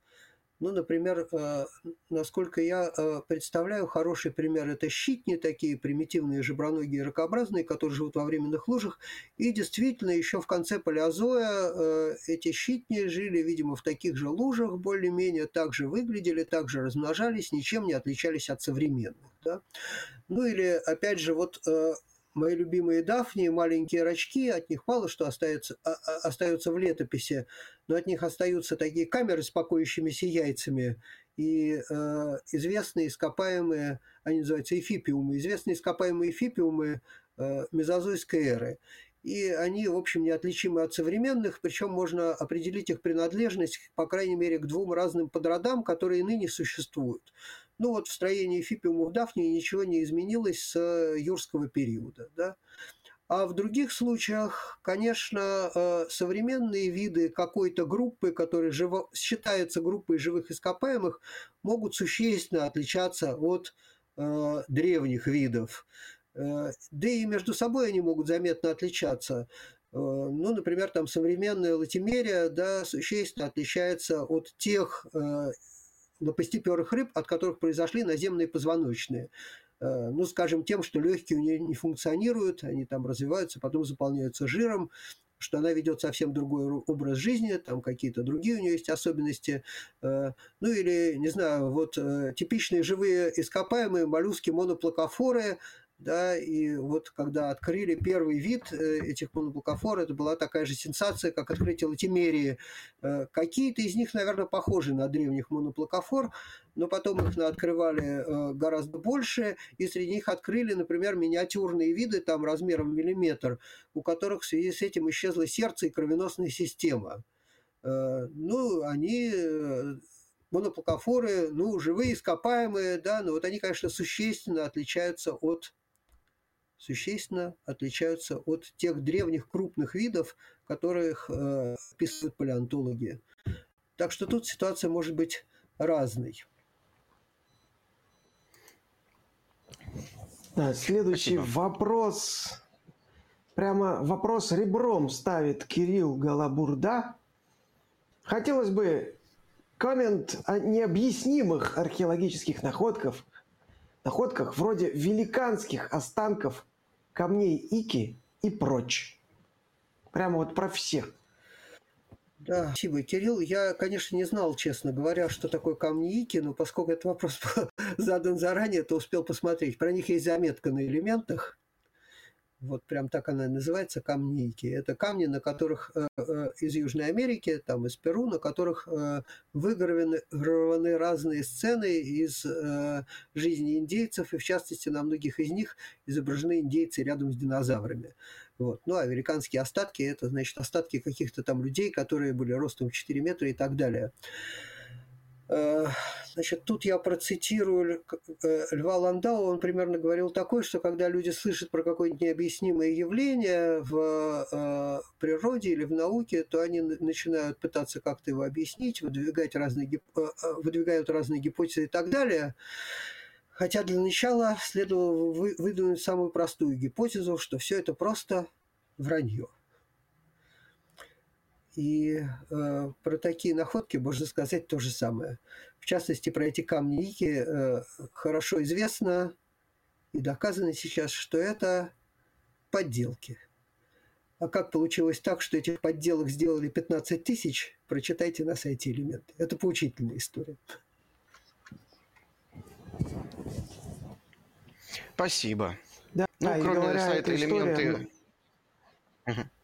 Ну, например, э, насколько я э, представляю, хороший пример – это щитни, такие примитивные жаброногие ракообразные, которые живут во временных лужах. И действительно, еще в конце палеозоя э, эти щитни жили, видимо, в таких же лужах, более-менее так же выглядели, так же размножались, ничем не отличались от современных. Да? Ну или, опять же, вот мои любимые дафни, маленькие рачки, от них мало что остается, а, а, остается в летописи, но от них остаются такие камеры с покоящимися яйцами и э, известные ископаемые, они называются эфипиумы, известные ископаемые эфипиумы э, мезозойской эры. И они, в общем, неотличимы от современных, причем можно определить их принадлежность, по крайней мере, к двум разным подродам, которые ныне существуют. Ну вот в строении Фипиума в Дафнии ничего не изменилось с э, юрского периода. Да? А в других случаях, конечно, э, современные виды какой-то группы, которые живо, считаются группой живых ископаемых, могут существенно отличаться от э, древних видов. Э, да и между собой они могут заметно отличаться. Ну, например, там современная латимерия да, существенно отличается от тех лопастеперых рыб, от которых произошли наземные позвоночные. Э, ну, скажем, тем, что легкие у нее не функционируют, они там развиваются, потом заполняются жиром, что она ведет совсем другой образ жизни, там какие-то другие у нее есть особенности. Э, ну или, не знаю, вот э, типичные живые ископаемые моллюски моноплакофоры, да, и вот когда открыли первый вид э, этих моноблокофор, это была такая же сенсация, как открытие латимерии. Э, какие-то из них, наверное, похожи на древних моноплакофор, но потом их открывали э, гораздо больше, и среди них открыли, например, миниатюрные виды там размером в миллиметр, у которых в связи с этим исчезло сердце и кровеносная система. Ну, они моноплакофоры, ну, живые, ископаемые, да, но вот они, конечно, существенно отличаются от существенно отличаются от тех древних крупных видов, которых э, описывают палеонтологи. Так что тут ситуация может быть разной. Да, следующий Спасибо. вопрос. Прямо вопрос ребром ставит Кирилл Голобурда. Хотелось бы коммент о необъяснимых археологических находках, находках вроде великанских останков камней Ики и прочь. Прямо вот про всех. Да, спасибо, Кирилл. Я, конечно, не знал, честно говоря, что такое камни Ики, но поскольку этот вопрос задан заранее, то успел посмотреть. Про них есть заметка на элементах вот прям так она называется, камники. Это камни, на которых э, э, из Южной Америки, там из Перу, на которых э, выгравированы разные сцены из жизни индейцев, и в частности на многих из них изображены индейцы рядом с динозаврами. Вот. Ну, а американские остатки – это, значит, остатки каких-то там людей, которые были ростом 4 метра и так далее. Э, Значит, тут я процитирую э, Льва Ландау, он примерно говорил такое, что когда люди слышат про какое-нибудь необъяснимое явление в э, природе или в науке, то они начинают пытаться как-то его объяснить, выдвигать разные, выдвигают разные гипотезы и так далее. Хотя для начала следовало выдвинуть самую простую гипотезу, что все это просто вранье. И э, про такие находки можно сказать то же самое. В частности, про эти камни Ики э, хорошо известно и доказано сейчас, что это подделки. А как получилось так, что этих подделок сделали 15 тысяч, прочитайте на сайте «Элементы». Это поучительная история. Спасибо. Да, ну, да, кроме говоря, сайта «Элементы». История... Угу.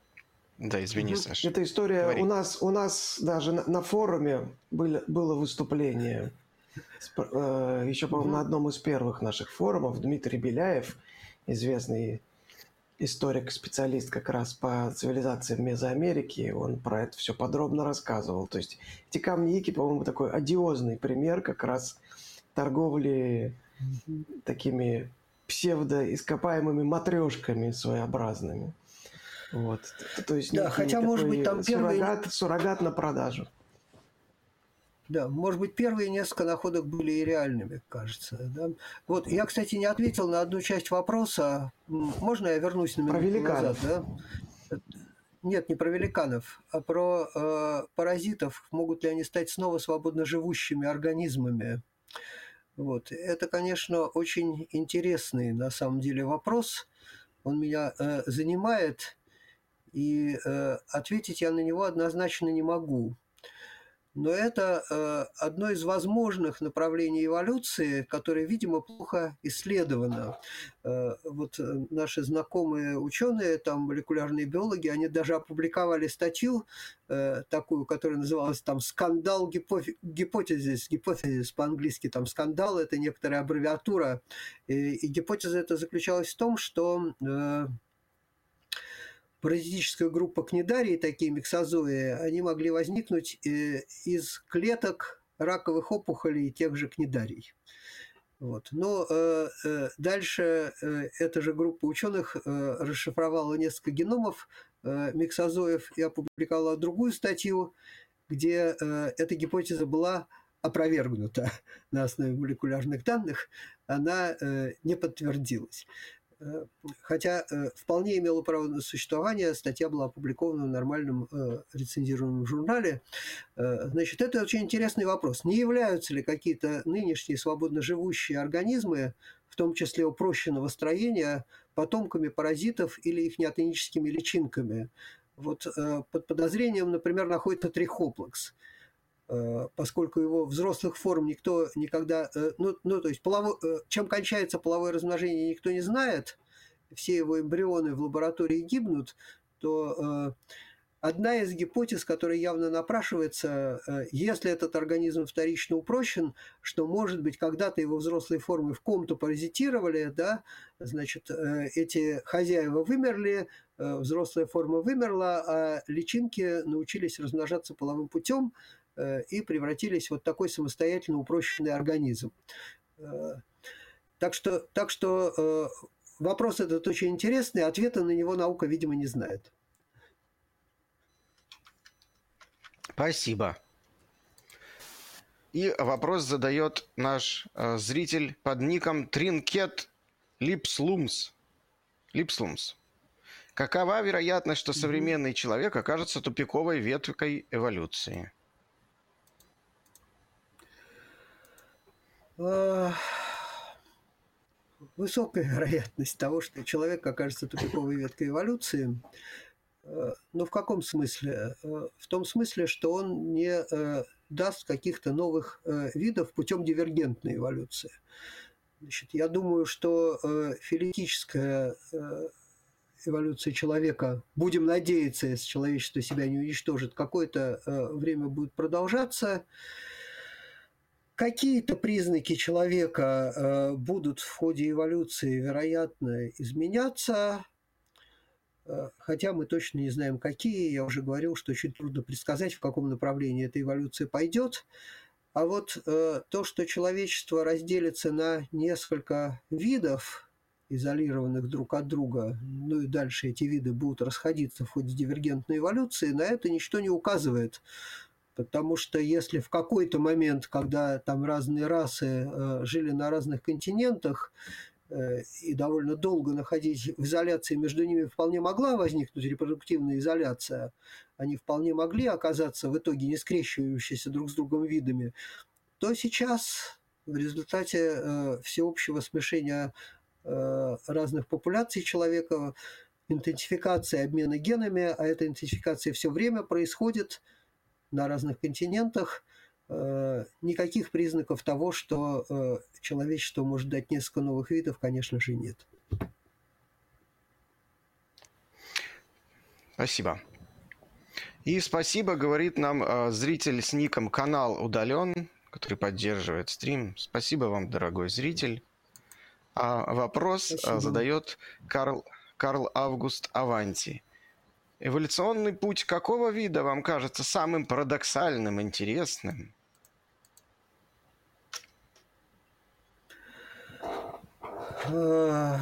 Да, извини, угу. Саша. Эта история Говори. у нас, у нас даже на, на форуме было, было выступление. Э, еще, по-моему, угу. на одном из первых наших форумов Дмитрий Беляев, известный историк, специалист как раз по цивилизациям Мезоамерики, он про это все подробно рассказывал. То есть эти камни Ики, по-моему, такой одиозный пример как раз торговли такими псевдоископаемыми матрешками своеобразными. Вот. То есть да, хотя, может быть, там суррогат, первые... суррогат на продажу. Да, может быть, первые несколько находок были и реальными, кажется. Да? Вот, я, кстати, не ответил на одну часть вопроса. Можно я вернусь на минуту про великанов. назад? Да? Нет, не про великанов, а про э, паразитов. Могут ли они стать снова свободно живущими организмами? Вот. Это, конечно, очень интересный на самом деле вопрос. Он меня э, занимает и э, ответить я на него однозначно не могу. Но это э, одно из возможных направлений эволюции, которое, видимо, плохо исследовано. Э, вот э, наши знакомые ученые, там молекулярные биологи, они даже опубликовали статью э, такую, которая называлась там «Скандал гипотезис», гипотезис по-английски там «скандал» – это некоторая аббревиатура. И, и гипотеза эта заключалась в том, что э, паразитическая группа книдарии, такие миксозои, они могли возникнуть э, из клеток раковых опухолей тех же книдарий. Вот. Но э, э, дальше э, эта же группа ученых э, расшифровала несколько геномов э, миксозоев и опубликовала другую статью, где э, эта гипотеза была опровергнута на основе молекулярных данных, она э, не подтвердилась. Э, хотя э, вполне имела право на существование, статья была опубликована в нормальном э, рецензируемом журнале. Значит, это очень интересный вопрос. Не являются ли какие-то нынешние свободно живущие организмы, в том числе упрощенного строения, потомками паразитов или их неотоническими личинками? Вот под подозрением, например, находится трихоплекс – Э, поскольку его взрослых форм никто никогда, э, ну, ну то есть полово, э, чем кончается половое размножение, никто не знает, все его эмбрионы в лаборатории гибнут, то одна из гипотез, которая явно напрашивается, если этот организм вторично упрощен, что, может быть, когда-то его взрослые формы в ком-то паразитировали, да, значит, эти хозяева вымерли, взрослая форма вымерла, а личинки научились размножаться половым путем, Э, и превратились в вот такой самостоятельно упрощенный организм. Э, так что, так что э, вопрос этот очень интересный, ответа на него наука, видимо, не знает. Спасибо. И вопрос задает наш э, зритель под ником Тринкет Липслумс. Липслумс. Какова вероятность, что современный человек окажется тупиковой веткой эволюции? Высокая вероятность того, что человек окажется тупиковой веткой эволюции. Э, но в каком смысле? Э, в том смысле, что он не э, даст каких-то новых видов путем дивергентной эволюции. Значит, я думаю, что филетическая эволюция человека, будем надеяться, если человечество себя не уничтожит, какое-то время будет продолжаться какие-то признаки человека э, будут в ходе эволюции, вероятно, изменяться, э, хотя мы точно не знаем, какие. Я уже говорил, что очень трудно предсказать, в каком направлении эта эволюция пойдет. А вот э, то, что человечество разделится на несколько видов, изолированных друг от друга, ну и дальше эти виды будут расходиться в ходе дивергентной эволюции, на это ничто не указывает. Потому что если в какой-то момент, когда там разные расы э, жили на разных континентах, э, и довольно долго находить в изоляции между ними вполне могла возникнуть репродуктивная изоляция, они вполне могли оказаться в итоге не скрещивающиеся друг с другом видами, то сейчас в результате э, всеобщего смешения э, разных популяций человека, интенсификация обмена генами, а эта интенсификация все время происходит на разных континентах, э, никаких признаков того, что э, человечество может дать несколько новых видов, конечно же, нет. Спасибо. И спасибо, говорит нам э, зритель с ником «Канал удален», который поддерживает стрим. Спасибо вам, дорогой зритель. А вопрос спасибо. задает Карл, Карл Август Аванти. Эволюционный путь какого вида вам кажется самым парадоксальным, интересным?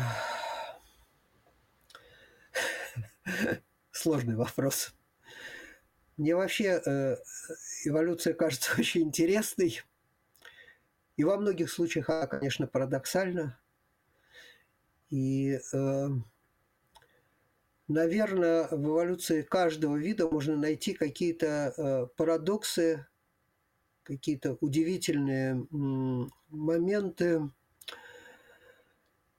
Сложный вопрос. Мне вообще э, эволюция кажется очень интересной. И во многих случаях она, конечно, парадоксальна. И, э, наверное, в эволюции каждого вида можно найти какие-то э, парадоксы, какие-то удивительные моменты,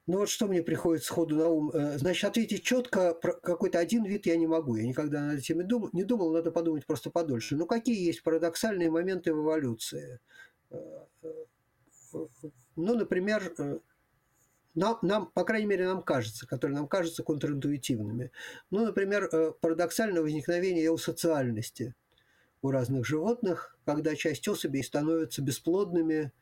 ну вот что мне приходит сходу на ум? Э, значит, ответить четко про какой-то один вид я не могу. Я никогда над этим не думал, надо подумать просто подольше. Ну какие есть парадоксальные моменты в эволюции? Э, ну, например, нам, нам, по крайней мере, нам кажется, которые нам кажутся контринтуитивными. Ну, например, парадоксальное возникновение эусоциальности у разных животных, когда часть особей становятся бесплодными,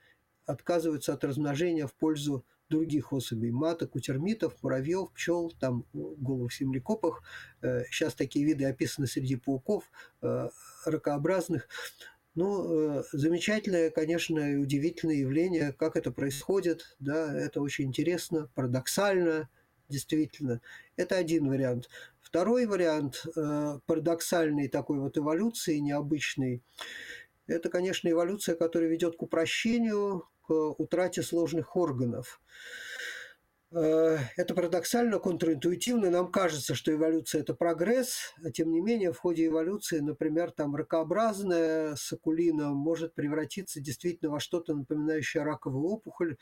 отказываются от размножения в пользу других особей, маток, у термитов, муравьев, пчел, там голых землекопах. Сейчас э, такие виды описаны среди пауков, э, ракообразных. Ну, э, замечательное, конечно, и удивительное явление, как это происходит, да, это очень интересно, парадоксально, действительно. Это один вариант. Второй вариант, парадоксальной такой вот эволюции, необычной, это, конечно, эволюция, которая ведет к упрощению, к утрате сложных органов. Э, это парадоксально, контринтуитивно. Нам кажется, что эволюция – это прогресс, а тем не менее в ходе эволюции, например, там ракообразная сакулина может превратиться действительно во что-то напоминающее раковую опухоль,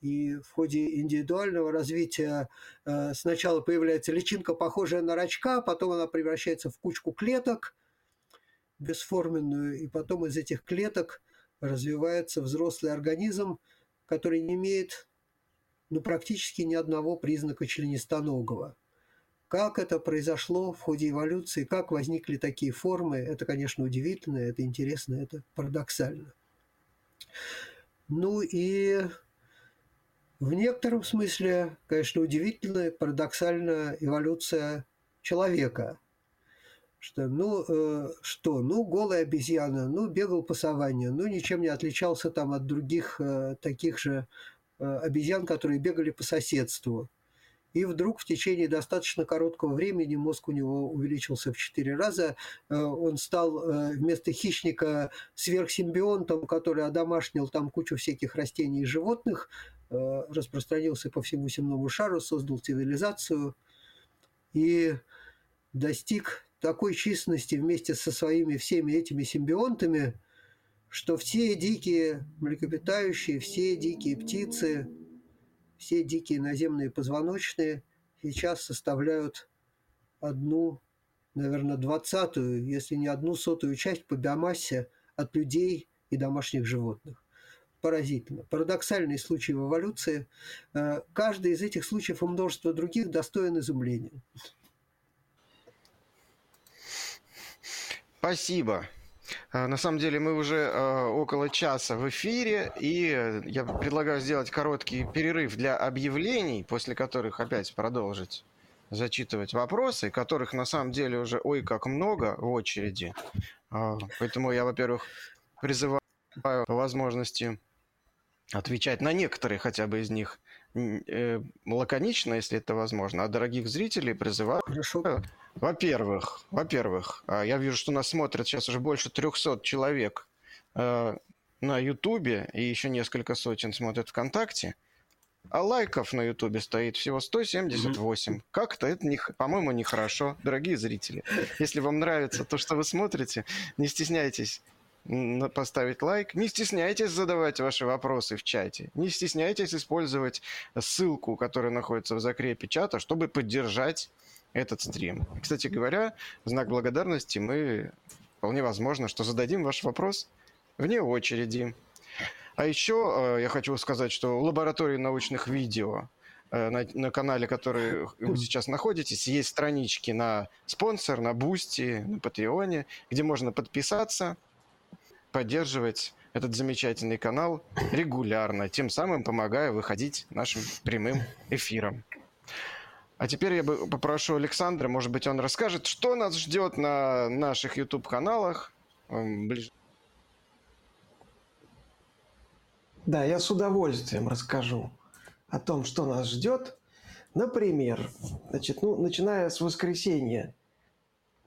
и в ходе индивидуального развития э, сначала появляется личинка, похожая на рачка, потом она превращается в кучку клеток бесформенную, и потом из этих клеток развивается взрослый организм, который не имеет ну, практически ни одного признака членистоногого. Как это произошло в ходе эволюции, как возникли такие формы, это, конечно, удивительно, это интересно, это парадоксально. Ну и в некотором смысле, конечно, удивительная, парадоксальная эволюция человека – что, ну, э, что, ну, голая обезьяна, ну, бегал по саванне, ну, ничем не отличался там от других э, таких же обезьян, которые бегали по соседству. И вдруг в течение достаточно короткого времени мозг у него увеличился в 4 раза. Э, он стал э, вместо хищника сверхсимбионтом, который одомашнил там кучу всяких растений и животных, э, распространился по всему земному шару, создал цивилизацию и достиг такой численности вместе со своими всеми этими симбионтами, что все дикие млекопитающие, все дикие птицы, все дикие наземные позвоночные сейчас составляют одну, наверное, двадцатую, если не одну сотую часть по биомассе от людей и домашних животных. Поразительно. Парадоксальный случай в эволюции. Э, каждый из этих случаев и множество других достоин изумления. Спасибо. А, на самом деле мы уже а, около часа в эфире, и я предлагаю сделать короткий перерыв для объявлений, после которых опять продолжить зачитывать вопросы, которых на самом деле уже ой как много в очереди. Поэтому я, во-первых, призываю по возможности отвечать на некоторые хотя бы из них э, лаконично, если это возможно. А дорогих зрителей призываю, Хорошо. Во-первых, во-первых, а, я вижу, что нас смотрят сейчас уже больше 300 человек э, на Ютубе и еще несколько сотен смотрят ВКонтакте. А лайков на Ютубе стоит всего 178. Mm-hmm. Как-то это, не, по-моему, нехорошо, дорогие зрители. Если вам нравится то, что вы смотрите, не стесняйтесь поставить лайк. Не стесняйтесь задавать ваши вопросы в чате. Не стесняйтесь использовать ссылку, которая находится в закрепе чата, чтобы поддержать этот стрим. Кстати говоря, знак благодарности мы вполне возможно, что зададим ваш вопрос вне очереди. А еще э, я хочу сказать, что в лаборатории научных видео э, на, на канале, который вы сейчас находитесь, есть странички на Sponsr, на Boosty, на Patreon е, где можно подписаться, поддерживать этот замечательный канал регулярно, тем самым помогая выходить нашим прямым эфирам. А теперь я бы попрошу Александра, может быть, он расскажет, что нас ждет на наших YouTube-каналах ближе Да, я с удовольствием расскажу о том, что нас ждет. Например, значит, ну, начиная с воскресенья,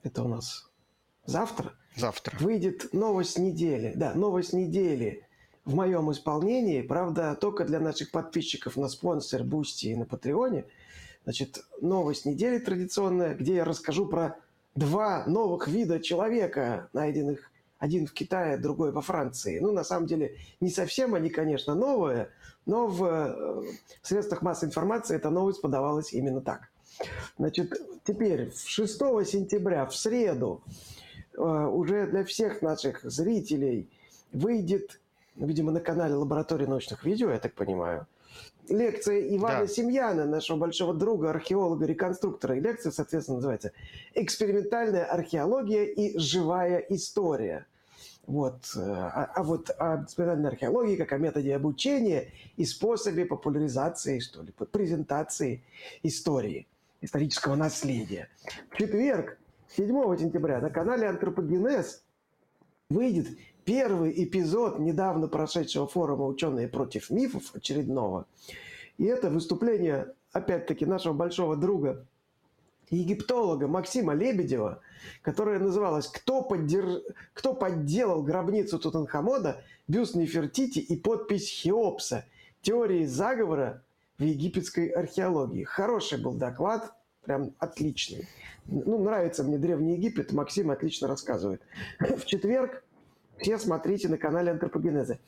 это у нас завтра, завтра выйдет новость недели. Да, новость недели в моем исполнении, правда, только для наших подписчиков на Sponsr, Boosty и на Patreon е. Значит, новость недели традиционная, где я расскажу про два новых вида человека, найденных один в Китае, другой во Франции. Ну, на самом деле, не совсем они, конечно, новые, но в, э, средствах массовой информации эта новость подавалась именно так. Значит, теперь, 6 сентября, в среду, э, уже для всех наших зрителей выйдет, видимо, на канале Лаборатории научных видео, я так понимаю, лекция Ивана да. Семьяна, нашего большого друга, археолога, реконструктора. И лекция, соответственно, называется «Экспериментальная археология и живая история». Вот. Э, а, а вот о экспериментальной археологии как о методе обучения и способе популяризации, что ли, презентации истории, исторического наследия. В четверг, 7 сентября, на канале «Антропогенез» выйдет первый эпизод недавно прошедшего форума «Ученые против мифов» очередного. И это выступление, опять-таки, нашего большого друга, египтолога Максима Лебедева, которое называлось «Кто, поддерж... Кто подделал гробницу Тутанхамона, бюст Нефертити и подпись Хеопса? Теории заговора в египетской археологии». Хороший был доклад, прям отличный. Ну, нравится мне Древний Египет, Максим отлично рассказывает. В четверг все смотрите на канале Антропогенеза.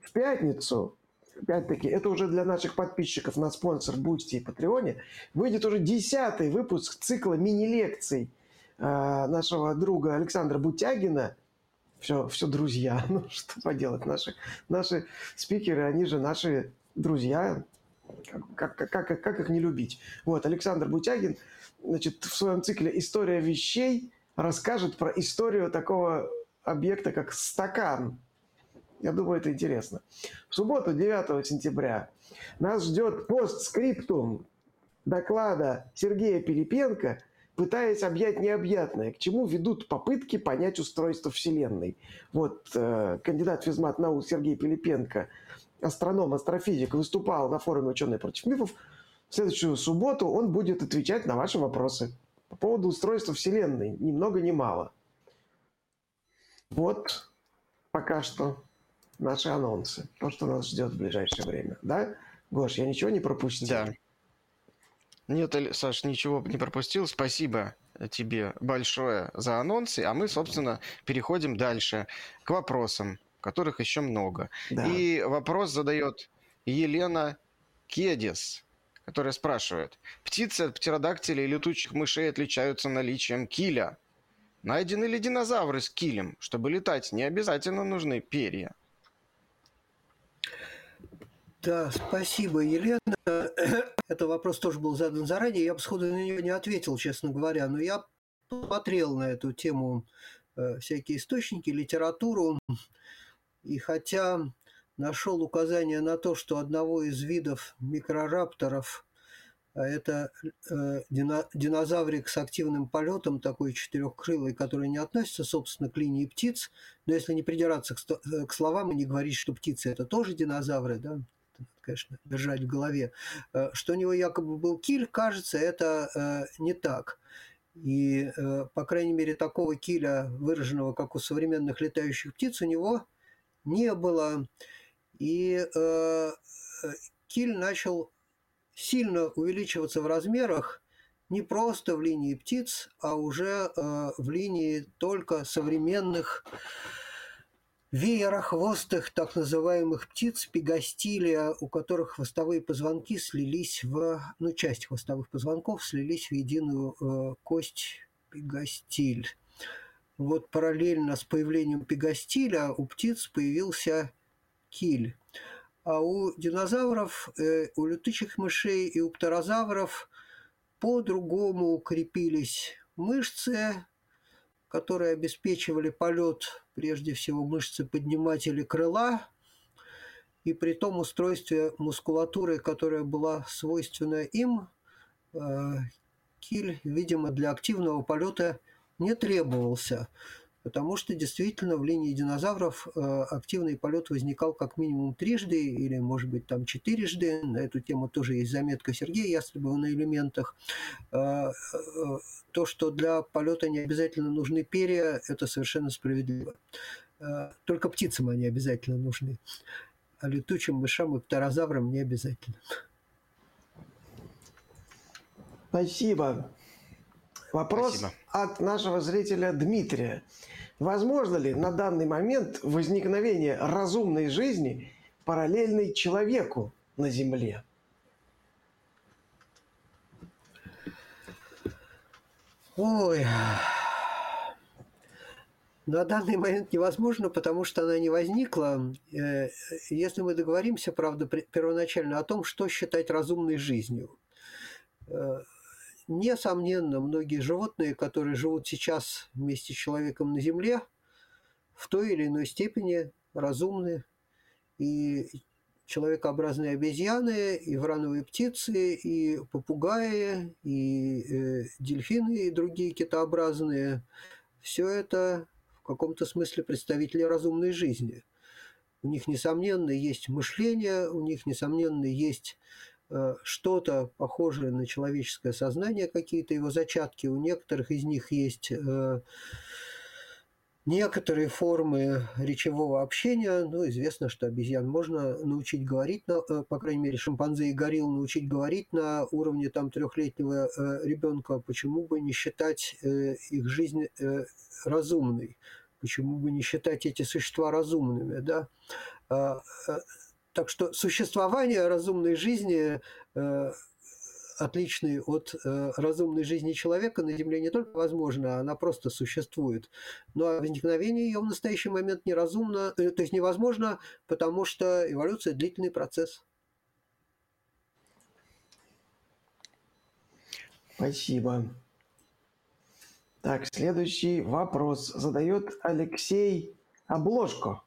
В пятницу, опять-таки, это уже для наших подписчиков на Sponsr, Boosty и Patreon е, выйдет уже десятый выпуск цикла мини-лекций э, нашего друга Александра Бутягина. Все, все друзья. Ну, что поделать, наши, наши спикеры, они же наши друзья. Как, как, как, как их не любить? Вот, Александр Бутягин, значит, в своем цикле «История вещей» расскажет про историю такого объекта, как стакан. Я думаю, это интересно. В субботу, 9 сентября, нас ждет постскриптум доклада Сергея Пилипенко, пытаясь объять необъятное, к чему ведут попытки понять устройство Вселенной. Вот э, кандидат физмат наук Сергей Пилипенко, астроном, астрофизик, выступал на форуме «Ученые против мифов». В следующую субботу он будет отвечать на ваши вопросы по поводу устройства Вселенной, ни много ни мало. Вот пока что наши анонсы. То, что нас ждет в ближайшее время. Да? Гош, я ничего не пропустил? Да. Нет, Саш, ничего не пропустил. Спасибо тебе большое за анонсы. А мы, собственно, переходим дальше к вопросам, которых еще много. Да. И вопрос задает Елена Кедис, которая спрашивает. Птицы от птеродактилей и летучих мышей отличаются наличием киля – Найдены ли динозавры с килем? Чтобы летать, не обязательно нужны перья. Да, спасибо, Елена. Это вопрос тоже был задан заранее. Я бы сходу на него не ответил, честно говоря. Но я посмотрел на эту тему э, всякие источники, литературу. И хотя нашел указание на то, что одного из видов микрорапторов это э, динозаврик с активным полетом, такой четырехкрылый, который не относится, собственно, к линии птиц. Но если не придираться к, э, словам и не говорить, что птицы это тоже динозавры, да, конечно, держать в голове, э, что у него якобы был киль, кажется, это не так. И, по крайней мере, такого киля, выраженного, как у современных летающих птиц, у него не было. И киль начал сильно увеличиваться в размерах не просто в линии птиц, а уже э, в линии только современных веерохвостых так называемых птиц пегастилия, у которых хвостовые позвонки слились в, ну, часть хвостовых позвонков слились в единую э, кость пегастиль. Вот параллельно с появлением пегастиля у птиц появился киль. А у динозавров, э, у летучих мышей и у птерозавров по-другому укрепились мышцы, которые обеспечивали полет, прежде всего мышцы подниматели крыла, и при том устройстве мускулатуры, которая была свойственна им, э, киль, видимо, для активного полета не требовался потому что действительно в линии динозавров э, активный полет возникал как минимум трижды или, может быть, там четырежды. На эту тему тоже есть заметка Сергея Ястребова на элементах. Э, э, то, что для полета не обязательно нужны перья, это совершенно справедливо. Только птицам они обязательно нужны, а летучим мышам и птерозаврам не обязательно. Спасибо. Вопрос Спасибо. от нашего зрителя Дмитрия. Возможно ли на данный момент возникновение разумной жизни, параллельной человеку на Земле? Ой, на данный момент невозможно, потому что она не возникла. Э, если мы договоримся, правда, первоначально о том, что считать разумной жизнью. Несомненно, многие животные, которые живут сейчас вместе с человеком на Земле, в той или иной степени разумны. И человекообразные обезьяны, и врановые птицы, и попугаи, и э, дельфины, и другие китообразные. Все это в каком-то смысле представители разумной жизни. У них, несомненно, есть мышление, у них, несомненно, есть что-то похожее на человеческое сознание, какие-то его зачатки. У некоторых из них есть э, некоторые формы речевого общения. Ну, известно, что обезьян можно научить говорить, на, э, по крайней мере, шимпанзе и горилл научить говорить на уровне там трехлетнего ребенка. Почему бы не считать их жизнь разумной? Почему бы не считать эти существа разумными, да? А, так что существование разумной жизни, э, отличной от э, разумной жизни человека, на Земле не только возможно, она просто существует. Но возникновение ее в настоящий момент неразумно, э, то есть невозможно, потому что эволюция – длительный процесс. Спасибо. Так, следующий вопрос задает Алексей Обложко.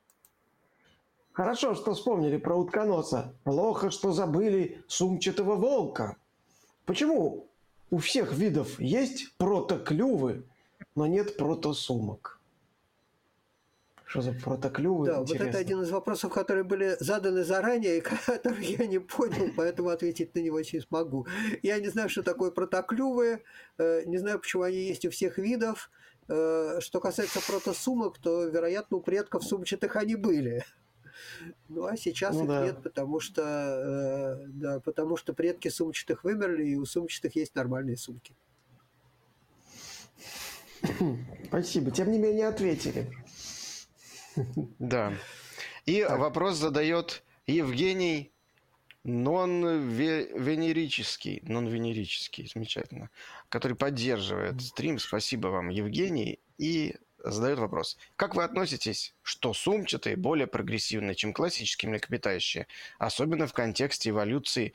Хорошо, что вспомнили про утконоса. Плохо, что забыли сумчатого волка. Почему у всех видов есть протоклювы, но нет протосумок? Что за протоклювы? Да, Интересно. вот это один из вопросов, которые были заданы заранее, и которые я не понял, поэтому ответить на него не смогу. Я не знаю, что такое протоклювы, э, не знаю, почему они есть у всех видов. Э, что касается протосумок, то, вероятно, у предков сумчатых они были. Ну а сейчас ну, их да. нет, потому что, э, да, потому что предки сумчатых вымерли, и у сумчатых есть нормальные сумки. Спасибо. Тем не менее, ответили. Да. И так. вопрос задает Евгений нон-венерический, нон-венерический, замечательно, который поддерживает стрим. Спасибо вам, Евгений. И задает вопрос. Как вы относитесь, что сумчатые более прогрессивны, чем классические млекопитающие, особенно в контексте эволюции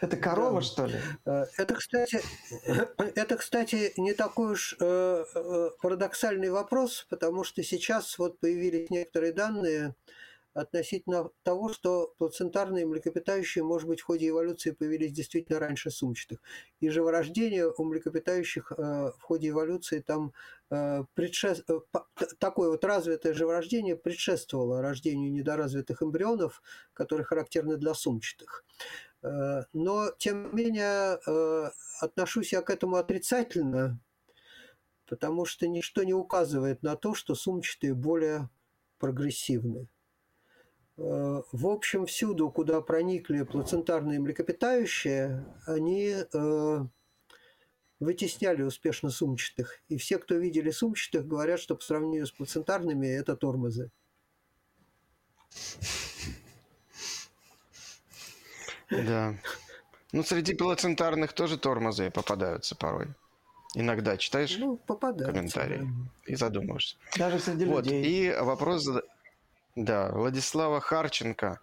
Это корова, Да. что ли? Э, Это, кстати, это, кстати, не такой уж э, э, парадоксальный вопрос, потому что сейчас вот появились некоторые данные относительно того, что плацентарные млекопитающие, может быть, в ходе эволюции появились действительно раньше сумчатых. И живорождение у млекопитающих э, в ходе эволюции там э, предшес- э, такое вот развитое живорождение предшествовало рождению недоразвитых эмбрионов, которые характерны для сумчатых. Э, Но, тем не менее, э, отношусь я к этому отрицательно, потому что ничто не указывает на то, что сумчатые более прогрессивны. Э, В общем, всюду, куда проникли плацентарные млекопитающие, они э, вытесняли успешно сумчатых. И все, кто видели сумчатых, говорят, что по сравнению с плацентарными это тормозы. Да. Ну, среди плацентарных тоже тормозы попадаются порой. Иногда читаешь Ну, попадаются. комментарии да. и задумываешься. Даже среди Вот, людей. и вопрос... Да, Владислава Харченко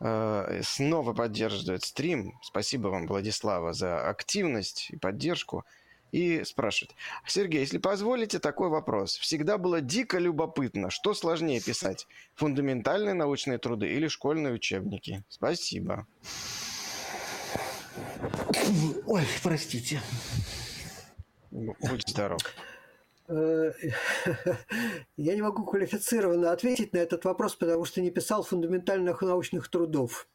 э, снова поддерживает стрим. Спасибо вам, Владислава, за активность и поддержку. И спрашивает. Сергей, если позволите, такой вопрос. Всегда было дико любопытно, что сложнее писать? Фундаментальные научные труды или школьные учебники? Спасибо. Ой, простите. Будь здоров. Э, Я не могу квалифицированно ответить на этот вопрос, потому что не писал фундаментальных научных трудов.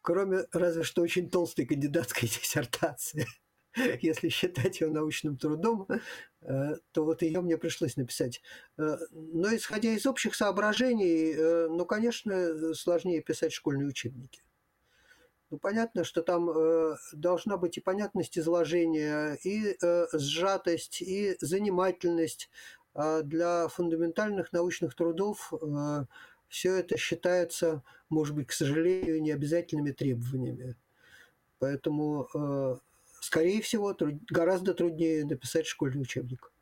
Кроме разве что очень толстой кандидатской диссертации. Если считать ее научным трудом, э, то вот ее мне пришлось написать. Э, Но исходя из общих соображений, ну, конечно, сложнее писать школьные учебники. Ну, понятно, что там э, должна быть и понятность изложения, и э, сжатость, и занимательность. А для фундаментальных научных трудов э, все это считается, может быть, к сожалению, необязательными требованиями. Поэтому, э, скорее всего, труд- гораздо труднее написать школьный учебник.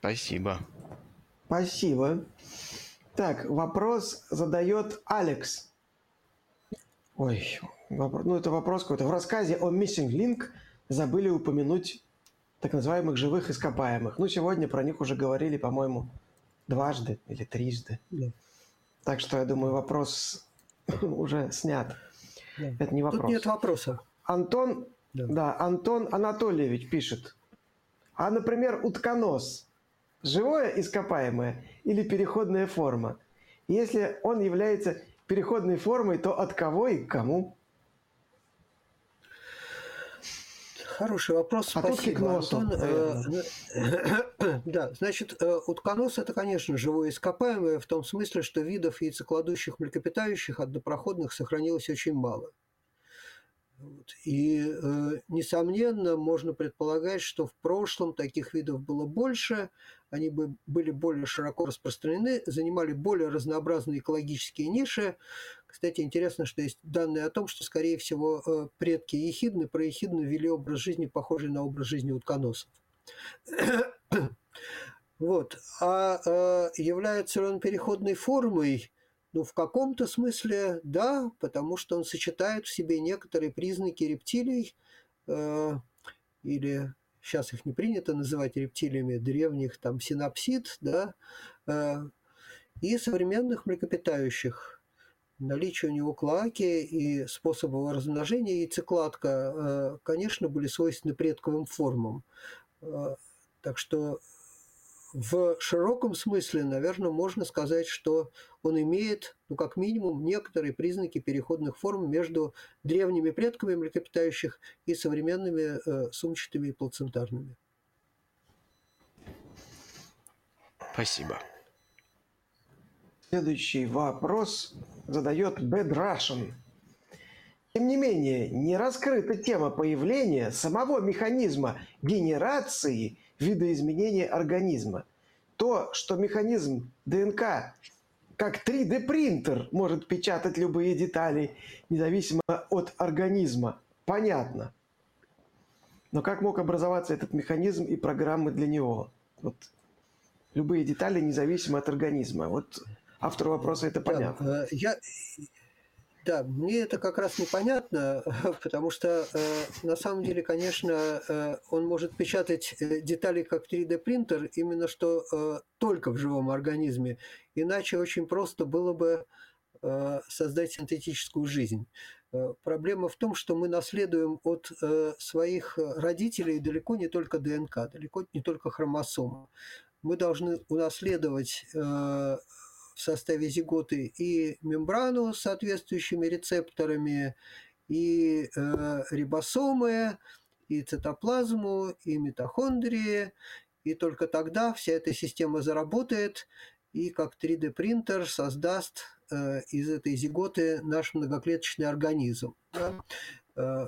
Спасибо. Спасибо. Так, вопрос задает Алекс. Ой, вопро- ну это вопрос какой-то. В рассказе о Missing Link забыли упомянуть так называемых живых ископаемых. Ну, сегодня про них уже говорили, по-моему, дважды или трижды. Да. Так что, я думаю, вопрос уже снят. Да. Это не вопрос. Тут нет вопроса. Антон, Да. да. Антон Анатольевич пишет. А, например, утконос – живое ископаемое или переходная форма? Если он является переходной формой, то от кого и к кому? Хороший вопрос, А спасибо, Антон. Э, Да, значит, э, утконос – это, конечно, живое ископаемое в том смысле, что видов яйцекладущих млекопитающих однопроходных сохранилось очень мало. Вот. И, э, несомненно, можно предполагать, что в прошлом таких видов было больше, они бы были более широко распространены, занимали более разнообразные экологические ниши. Кстати, интересно, что есть данные о том, что, скорее всего, э, предки ехидны, проехидны вели образ жизни, похожий на образ жизни утконосов. Вот. А э, является ли он переходной формой? Ну, в каком-то смысле да, потому что он сочетает в себе некоторые признаки рептилий, э, или сейчас их не принято называть рептилиями, древних, там, синапсид, да, э, и современных млекопитающих. Наличие у него клаки и способов размножения яйцекладка, э, конечно, были свойственны предковым формам. Э, Так что в широком смысле, наверное, можно сказать, что он имеет, ну, как минимум, некоторые признаки переходных форм между древними предками млекопитающих и современными э, сумчатыми и плацентарными. Спасибо. Следующий вопрос задает Bad Russian. Тем не менее, не раскрыта тема появления самого механизма генерации видоизменения организма. То, что механизм ДНК как 3D-принтер может печатать любые детали, независимо от организма, понятно. Но как мог образоваться этот механизм и программы для него? Вот любые детали независимо от организма. Вот автору вопроса это понятно. Э, я, Да, мне это как раз непонятно, потому что э, на самом деле, конечно, э, он может печатать э, детали как 3D принтер именно что э, только в живом организме. Иначе очень просто было бы э, создать синтетическую жизнь. Э, проблема в том, что мы наследуем от э, своих родителей далеко не только ДНК, далеко не только хромосомы. Мы должны унаследовать э, в составе зиготы и мембрану с соответствующими рецепторами, и э, рибосомы, и цитоплазму, и митохондрии, и только тогда вся эта система заработает, и как 3D-принтер создаст э, из этой зиготы наш многоклеточный организм. Да? Э,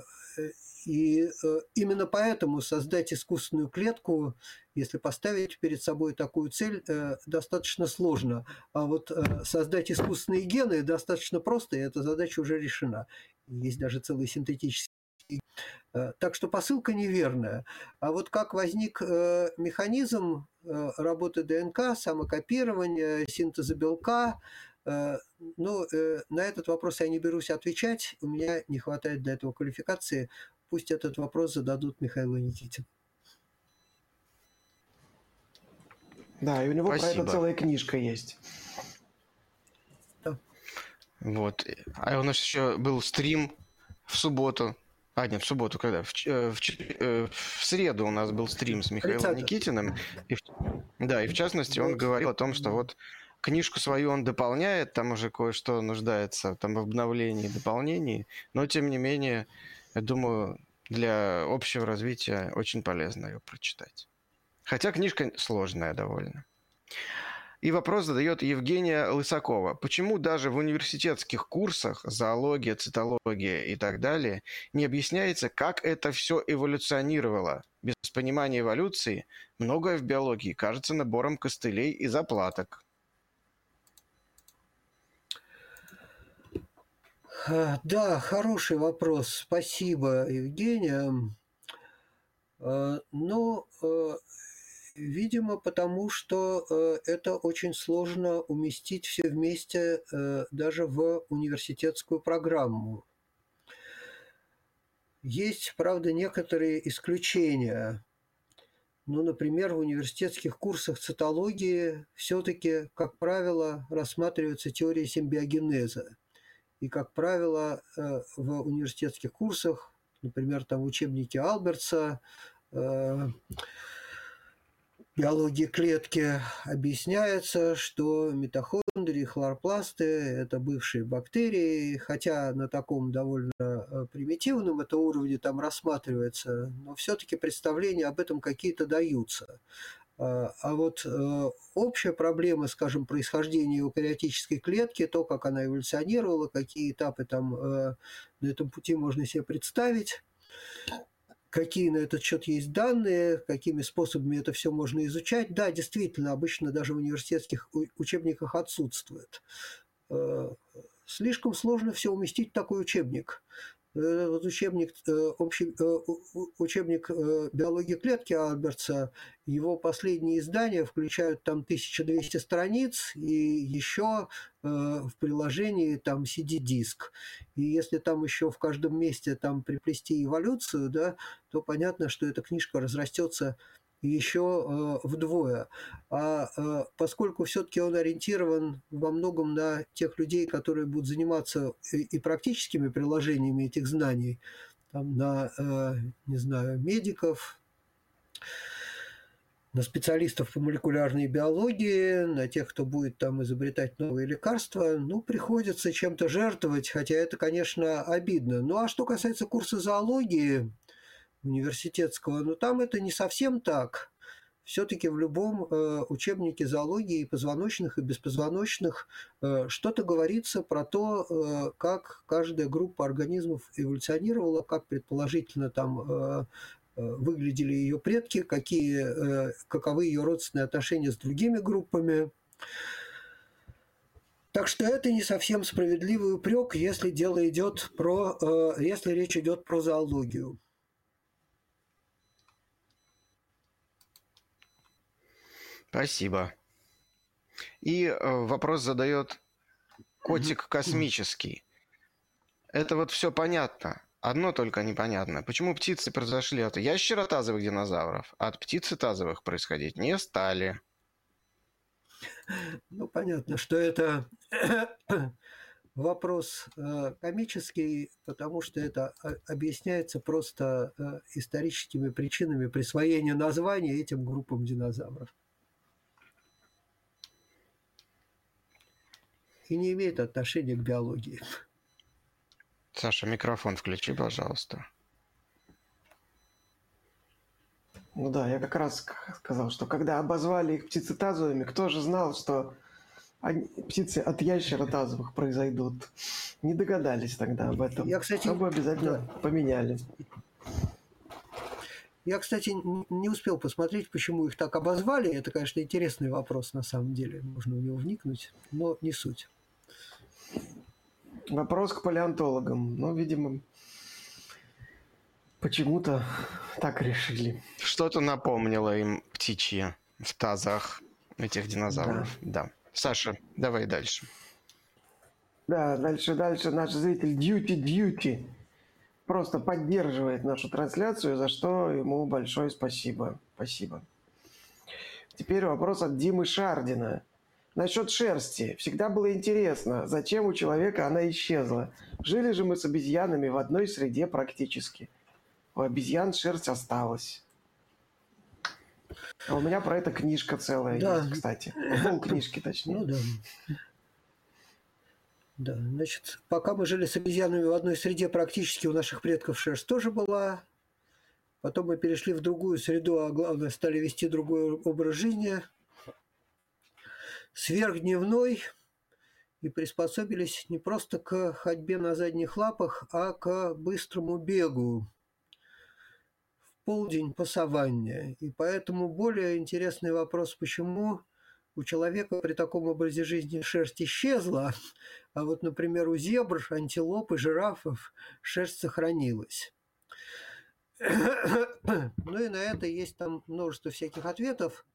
и э, именно поэтому создать искусственную клетку, если поставить перед собой такую цель, э, достаточно сложно. А вот э, создать искусственные гены достаточно просто, и эта задача уже решена. Есть даже целый синтетический так что посылка неверная. А вот как возник механизм работы ДНК, самокопирования, синтеза белка, ну, на этот вопрос я не берусь отвечать, у меня не хватает для этого квалификации, пусть этот вопрос зададут Михаилу Никитину. Да, и у него Спасибо. про это целая книжка есть. Да. Вот. А у нас еще был стрим в субботу. А, нет, в субботу, когда? В, э, в, э, в среду у нас был стрим с Михаилом 30. Никитиным. И да, и в частности он говорил о том, что вот книжку свою он дополняет, там уже кое-что нуждается там в обновлении и дополнении, но тем не менее я думаю, для общего развития очень полезно ее прочитать. Хотя книжка сложная довольно. И вопрос задает Евгения Лысакова. Почему даже в университетских курсах зоология, цитология и так далее не объясняется, как это все эволюционировало? Без понимания эволюции многое в биологии кажется набором костылей и заплаток. Да, хороший вопрос. Спасибо, Евгения. Э, ну, э, видимо, потому что это очень сложно уместить все вместе даже в университетскую программу. Есть, правда, некоторые исключения. Ну, например, в университетских курсах цитологии все-таки, как правило, рассматривается теория симбиогенеза. И, как правило, э, в университетских курсах, например, там в учебнике Албертса, э, биологии клетки объясняется, что митохондрии, хлоропласты – это бывшие бактерии, хотя на таком довольно э, примитивном это уровне там рассматривается, но все-таки представления об этом какие-то даются. А, а вот э, общая проблема, скажем, происхождения эукариотической клетки, то, как она эволюционировала, какие этапы там э, на этом пути можно себе представить, какие на этот счет есть данные, какими способами это все можно изучать. Да, действительно, обычно даже в университетских учебниках отсутствует. Э, слишком сложно все уместить в такой учебник. Э, вот учебник, э, общий, э, учебник биологии клетки Альбертса, его последние издания включают там 1200 страниц и еще в приложении там CD-диск. И если там еще в каждом месте там приплести эволюцию, да, то понятно, что эта книжка разрастется еще э, вдвое. А э, поскольку все-таки он ориентирован во многом на тех людей, которые будут заниматься и практическими приложениями этих знаний, там, на, э, не знаю, медиков, на специалистов по молекулярной биологии, на тех, кто будет там изобретать новые лекарства, ну, приходится чем-то жертвовать, хотя это, конечно, обидно. Ну, а что касается курса зоологии, университетского, но там это не совсем так. Все-таки в любом э, учебнике зоологии позвоночных и беспозвоночных э, что-то говорится про то, э, как каждая группа организмов эволюционировала, как предположительно там э, э выглядели ее предки, какие, э, каковы ее родственные отношения с другими группами. Так что это не совсем справедливый упрек, если дело идет про, если речь идет про зоологию. Спасибо. И э, вопрос задает котик космический. Это вот все понятно. Одно только непонятно. Почему птицы произошли от ящеротазовых динозавров, а от птицетазовых происходить не стали? Ну, понятно, что это вопрос э, комический, потому что это а, объясняется просто э, историческими причинами присвоения названия этим группам динозавров. И не имеет отношения к биологии. Саша, микрофон включи, пожалуйста. Ну да, я как раз сказал, что когда обозвали их птицетазовыми, кто же знал, что они, птицы от ящеротазовых произойдут? Не догадались тогда об этом. Я, кстати, Чтобы обязательно да. поменяли. Я, кстати, не успел посмотреть, почему их так обозвали. Это, конечно, интересный вопрос на самом деле. Можно в него вникнуть, но не суть. Вопрос к палеонтологам. Ну, видимо, почему-то так решили. Что-то напомнило им птичье в тазах этих динозавров. Да. да. Саша, давай дальше. Да, дальше, дальше наш зритель Duty Duty просто поддерживает нашу трансляцию, за что ему большое спасибо. Спасибо. Теперь вопрос от Димы Шардина. Насчет шерсти. Всегда было интересно, зачем у человека она исчезла. Жили же мы с обезьянами в одной среде практически. У обезьян шерсть осталась. А у меня про это книжка целая да. есть, кстати. Пол книжки, точнее. Ну да. Да, значит, пока мы жили с обезьянами в одной среде, практически у наших предков шерсть тоже была. Потом мы перешли в другую среду, а главное, стали вести другой образ жизни – сверхдневной и приспособились не просто к ходьбе на задних лапах, а к быстрому бегу в полдень по саванне. И поэтому более интересный вопрос, почему у человека при таком образе жизни шерсть исчезла, а вот, например, у зебр, антилоп и жирафов шерсть сохранилась. Ну и на это есть там множество всяких ответов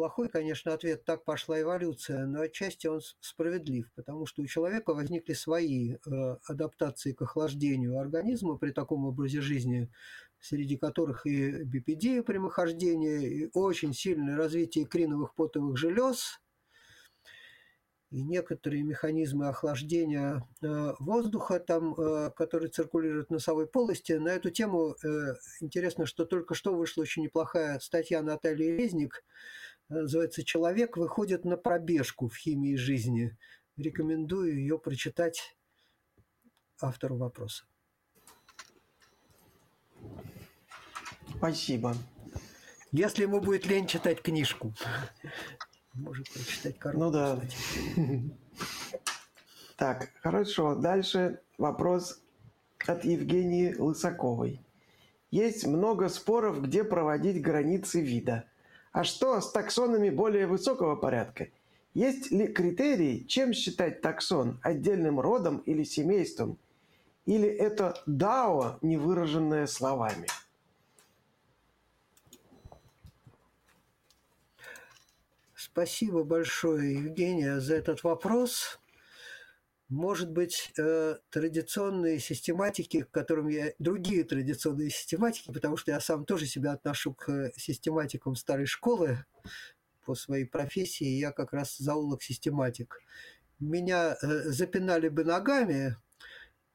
плохой, конечно, ответ «так пошла эволюция», но отчасти он справедлив, потому что у человека возникли свои э, адаптации к охлаждению организма при таком образе жизни, среди которых и бипедия прямохождения, и очень сильное развитие криновых потовых желез, и некоторые механизмы охлаждения э, воздуха, там, э, который циркулирует в носовой полости. На эту тему интересно, что только что вышла очень неплохая статья Натальи Резник – называется «Человек выходит на пробежку в химии жизни». Рекомендую ее прочитать автору вопроса. Спасибо. Если ему будет лень читать книжку, может прочитать коробку. Ну да. Так, хорошо. Дальше вопрос от Евгении Лысаковой. Есть много споров, где проводить границы вида. А что с таксонами более высокого порядка? Есть ли критерии, чем считать таксон отдельным родом или семейством? Или это дао, не выраженное словами? Спасибо большое, Евгения, за этот вопрос. Может быть, э, традиционные систематики, к которым я... Другие традиционные систематики, потому что я сам тоже себя отношу к систематикам старой школы по своей профессии, я как раз зоолог-систематик. Меня э, запинали бы ногами,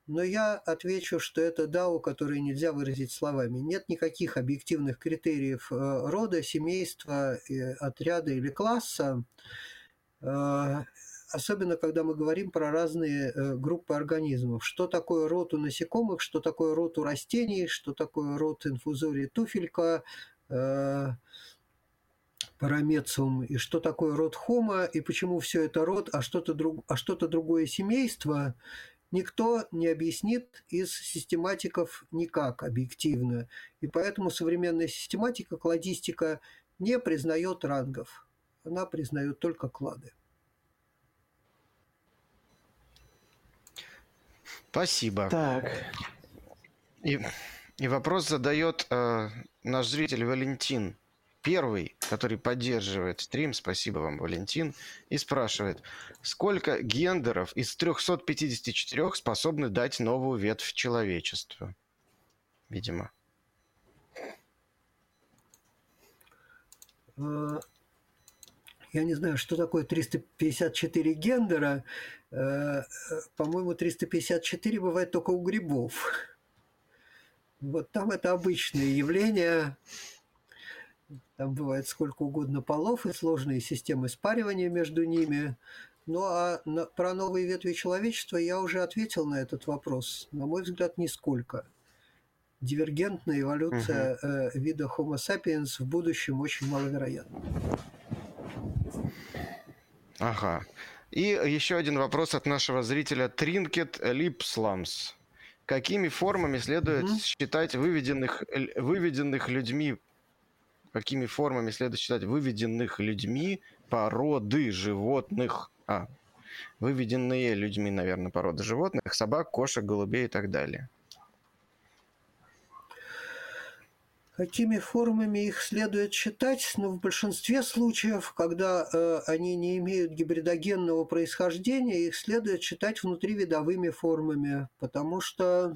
но я отвечу, что это дао, которое нельзя выразить словами. Нет никаких объективных критериев э, рода, семейства, отряда или класса особенно когда мы говорим про разные э, группы организмов. Что такое род у насекомых, что такое род у растений, что такое род инфузории туфелька, э, парамециум, и что такое род хома, и почему все это род, а что-то друг, а что другое семейство, никто не объяснит из систематиков никак объективно. И поэтому современная систематика, кладистика не признает рангов. Она признает только клады. Спасибо. Так. И, и вопрос задает э, наш зритель Валентин. первый, который поддерживает стрим, спасибо вам, Валентин, и спрашивает, сколько гендеров из 354 способны дать новую ветвь человечеству? Видимо. А, я не знаю, что такое 354 гендера. Э, по-моему, 354 бывает только у грибов. Вот там это обычное явление. Там бывает сколько угодно полов и сложные системы спаривания между ними. Ну а на, про новые ветви человечества я уже ответил на этот вопрос. На мой взгляд, нисколько. Дивергентная эволюция угу. э, вида Homo sapiens в будущем очень маловероятна. Ага. И еще один вопрос от нашего зрителя Trinket Lipslams. Какими формами следует mm-hmm. считать выведенных, выведенных людьми какими формами следует считать выведенных людьми породы животных, а, выведенные людьми, наверное, породы животных, собак, кошек, голубей и так далее. Какими формами их следует считать? Ну, в большинстве случаев, когда э, они не имеют гибридогенного происхождения, их следует считать внутривидовыми формами, потому что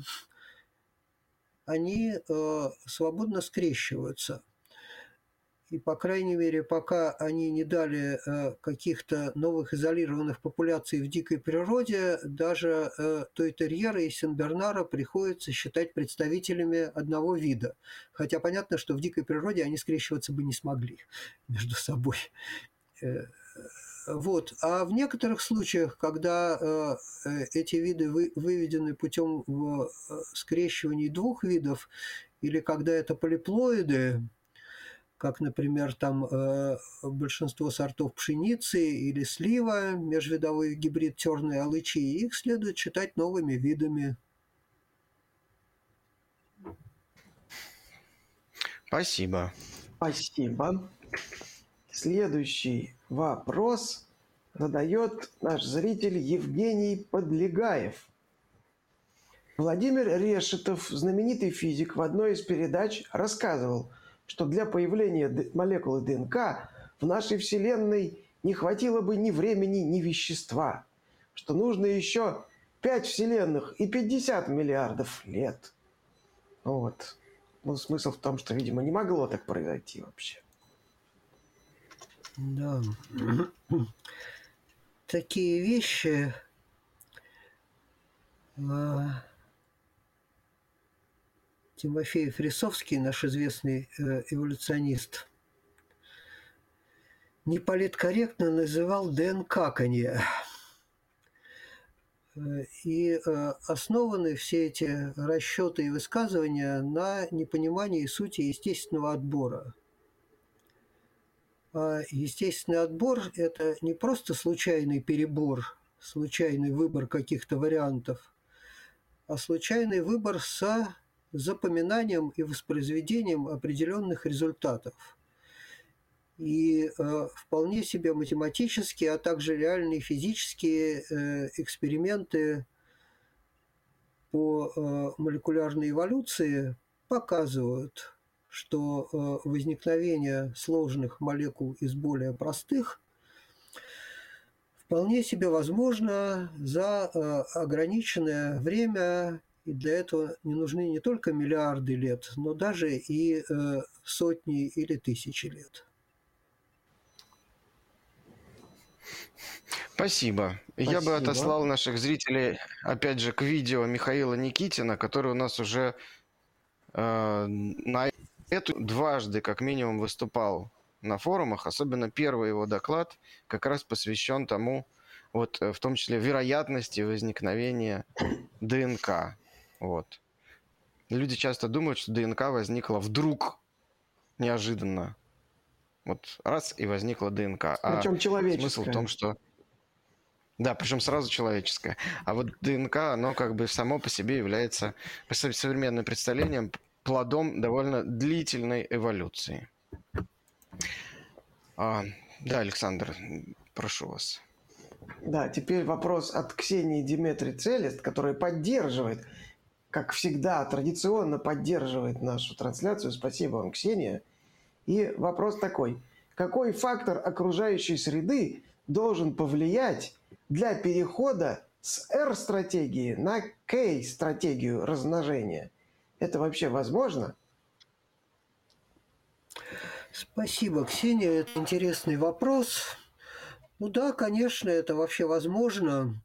они э, свободно скрещиваются. И, по крайней мере, пока они не дали э, каких-то новых изолированных популяций в дикой природе, даже э, Тойтерьера и Сенбернара приходится считать представителями одного вида. Хотя понятно, что в дикой природе они скрещиваться бы не смогли между собой. Э, вот. А в некоторых случаях, когда э, эти виды вы, выведены путем скрещивания двух видов, или когда это полиплоиды, как, например, там э, большинство сортов пшеницы или слива, межвидовой гибрид черной алычи, их следует считать новыми видами. Спасибо. Спасибо. Следующий вопрос задает наш зритель Евгений Подлегаев. Владимир Решетов, знаменитый физик, в одной из передач рассказывал – что для появления молекулы ДНК в нашей Вселенной не хватило бы ни времени, ни вещества, что нужно еще 5 Вселенных и 50 миллиардов лет. Вот. Ну, смысл в том, что, видимо, не могло так произойти вообще. Да. Такие вещи Тимофей Фрисовский, наш известный э, эволюционист, неполиткорректно называл ДНК-канье. Э, и э, основаны все эти расчеты и высказывания на непонимании сути естественного отбора. А естественный отбор – это не просто случайный перебор, случайный выбор каких-то вариантов, а случайный выбор со запоминанием и воспроизведением определенных результатов. И э, вполне себе математические, а также реальные физические э, эксперименты по э, молекулярной эволюции показывают, что э, возникновение сложных молекул из более простых вполне себе возможно за э, ограниченное время и для этого не нужны не только миллиарды лет, но даже и э, сотни или тысячи лет. Спасибо. Спасибо. Я бы отослал наших зрителей, опять же, к видео Михаила Никитина, который у нас уже э, на эту дважды, как минимум, выступал на форумах. Особенно первый его доклад как раз посвящен тому, вот э, в том числе вероятности возникновения ДНК. Вот. Люди часто думают, что ДНК возникла вдруг, неожиданно. Вот раз и возникла ДНК. Причем а человеческая. Смысл в том, что... Да, причем сразу человеческое. А вот ДНК, оно как бы само по себе является, по современным представлениям, плодом довольно длительной эволюции. А, да, Александр, прошу вас. Да, теперь вопрос от Ксении Диметри Целест, которая поддерживает как всегда, традиционно поддерживает нашу трансляцию. Спасибо вам, Ксения. И вопрос такой. Какой фактор окружающей среды должен повлиять для перехода с R-стратегии на K-стратегию размножения? Это вообще возможно? Спасибо, Ксения. Это интересный вопрос. Ну да, конечно, это вообще возможно.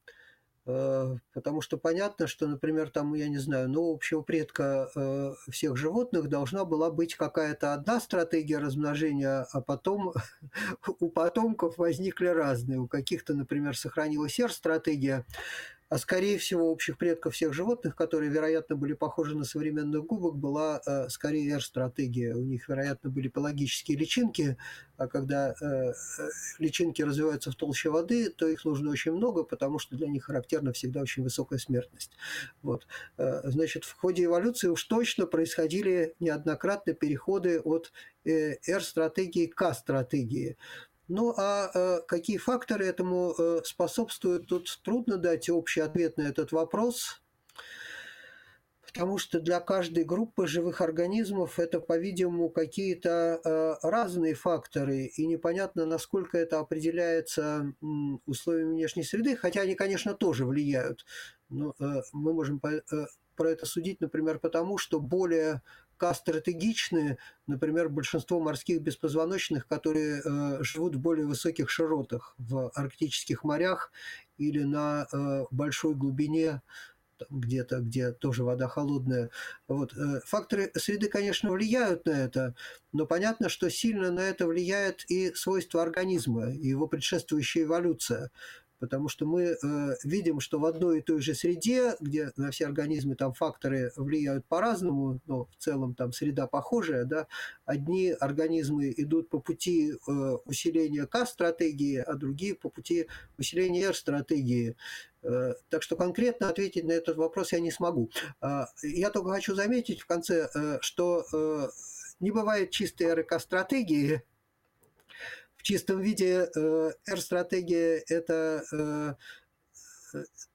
Э, потому что понятно, что, например, там, я не знаю, ну, общего предка э, всех животных должна была быть какая-то одна стратегия размножения, а потом у потомков возникли разные. У каких-то, например, сохранилась R-стратегия, а скорее всего общих предков всех животных, которые, вероятно, были похожи на современных губок, была э, скорее R-стратегия. У них, вероятно, были пелагические личинки, а когда э, э, личинки развиваются в толще воды, то их нужно очень много, потому что для них характерна всегда очень высокая смертность. Вот. Э, значит, в ходе эволюции уж точно происходили неоднократно переходы от э, R-стратегии к K-стратегии. Ну а э, какие факторы этому э, способствуют, тут трудно дать общий ответ на этот вопрос, потому что для каждой группы живых организмов это, по-видимому, какие-то э, разные факторы, и непонятно, насколько это определяется условиями внешней среды, хотя они, конечно, тоже влияют. Но э, мы можем про это судить, например, потому что более стратегичны, например, большинство морских беспозвоночных, которые э, живут в более высоких широтах, в арктических морях или на э, большой глубине, где-то, где тоже вода холодная. Вот. Э, факторы среды, конечно, влияют на это, но понятно, что сильно на это влияет и свойства организма, и его предшествующая эволюция потому что мы э, видим, что в одной и той же среде, где на все организмы там факторы влияют по-разному, но в целом там среда похожая, да, одни организмы идут по пути э, усиления К-стратегии, а другие по пути усиления R-стратегии. Э, так что конкретно ответить на этот вопрос я не смогу. Э, я только хочу заметить в конце, что не бывает чистой РК-стратегии, чистом виде э, R-стратегия – это э,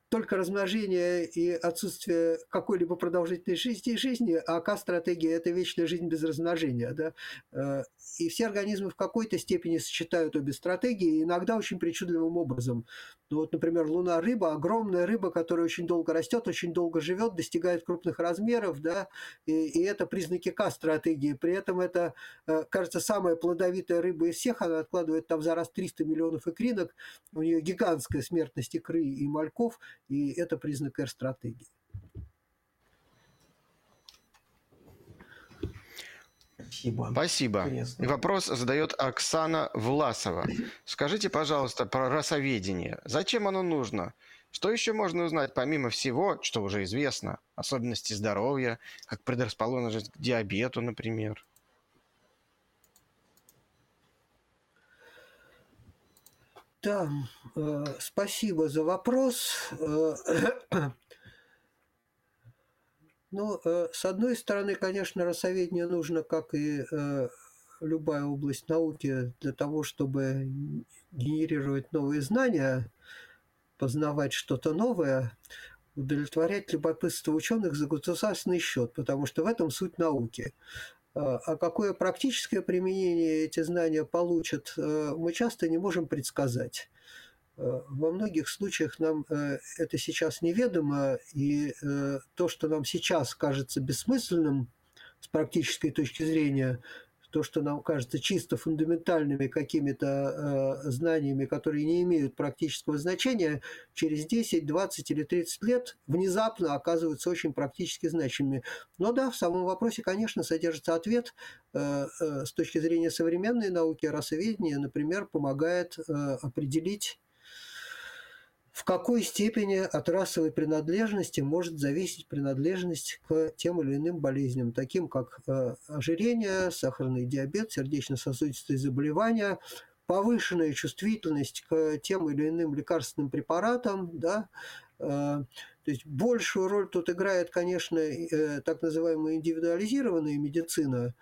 только размножение и отсутствие какой-либо продолжительной жизни, жизни, а К-стратегия – это вечная жизнь без размножения. Да? Э, и все организмы в какой-то степени сочетают обе стратегии, иногда очень причудливым образом. Ну вот, например, луна-рыба, огромная рыба, которая очень долго растет, очень долго живет, достигает крупных размеров, да, и, и это признаки К-стратегии. При этом это, э, кажется, самая плодовитая рыба из всех, она откладывает там за раз 300 миллионов икринок, у нее гигантская смертность икры и мальков, и это признак R-стратегии. Спасибо. Спасибо. Интересно. Вопрос задает Оксана Власова. Скажите, пожалуйста, про расоведение. Зачем оно нужно? Что еще можно узнать, помимо всего, что уже известно? Особенности здоровья, как предрасположенность к диабету, например. Да, э, спасибо за вопрос. Э, Ну, э, с одной стороны, конечно, рассоведение нужно, как и э, любая область науки, для того, чтобы генерировать новые знания, познавать что-то новое, удовлетворять любопытство ученых за государственный счет, потому что в этом суть науки. А, а какое практическое применение эти знания получат, э, мы часто не можем предсказать. Э, во многих случаях нам э, это сейчас неведомо, и то, что нам сейчас кажется бессмысленным с практической точки зрения, то, что нам кажется чисто фундаментальными какими-то знаниями, которые не имеют практического значения, через 10, 20 или 30 лет внезапно оказываются очень практически значимыми. Но да, в самом вопросе, конечно, содержится ответ. С точки зрения современной науки, расоведения, например, помогает определить в какой степени от расовой принадлежности может зависеть принадлежность к тем или иным болезням, таким как э, ожирение, сахарный диабет, сердечно-сосудистые заболевания, повышенная чувствительность к тем или иным лекарственным препаратам, да, э, то есть большую роль тут играет, конечно, э, так называемая индивидуализированная медицина,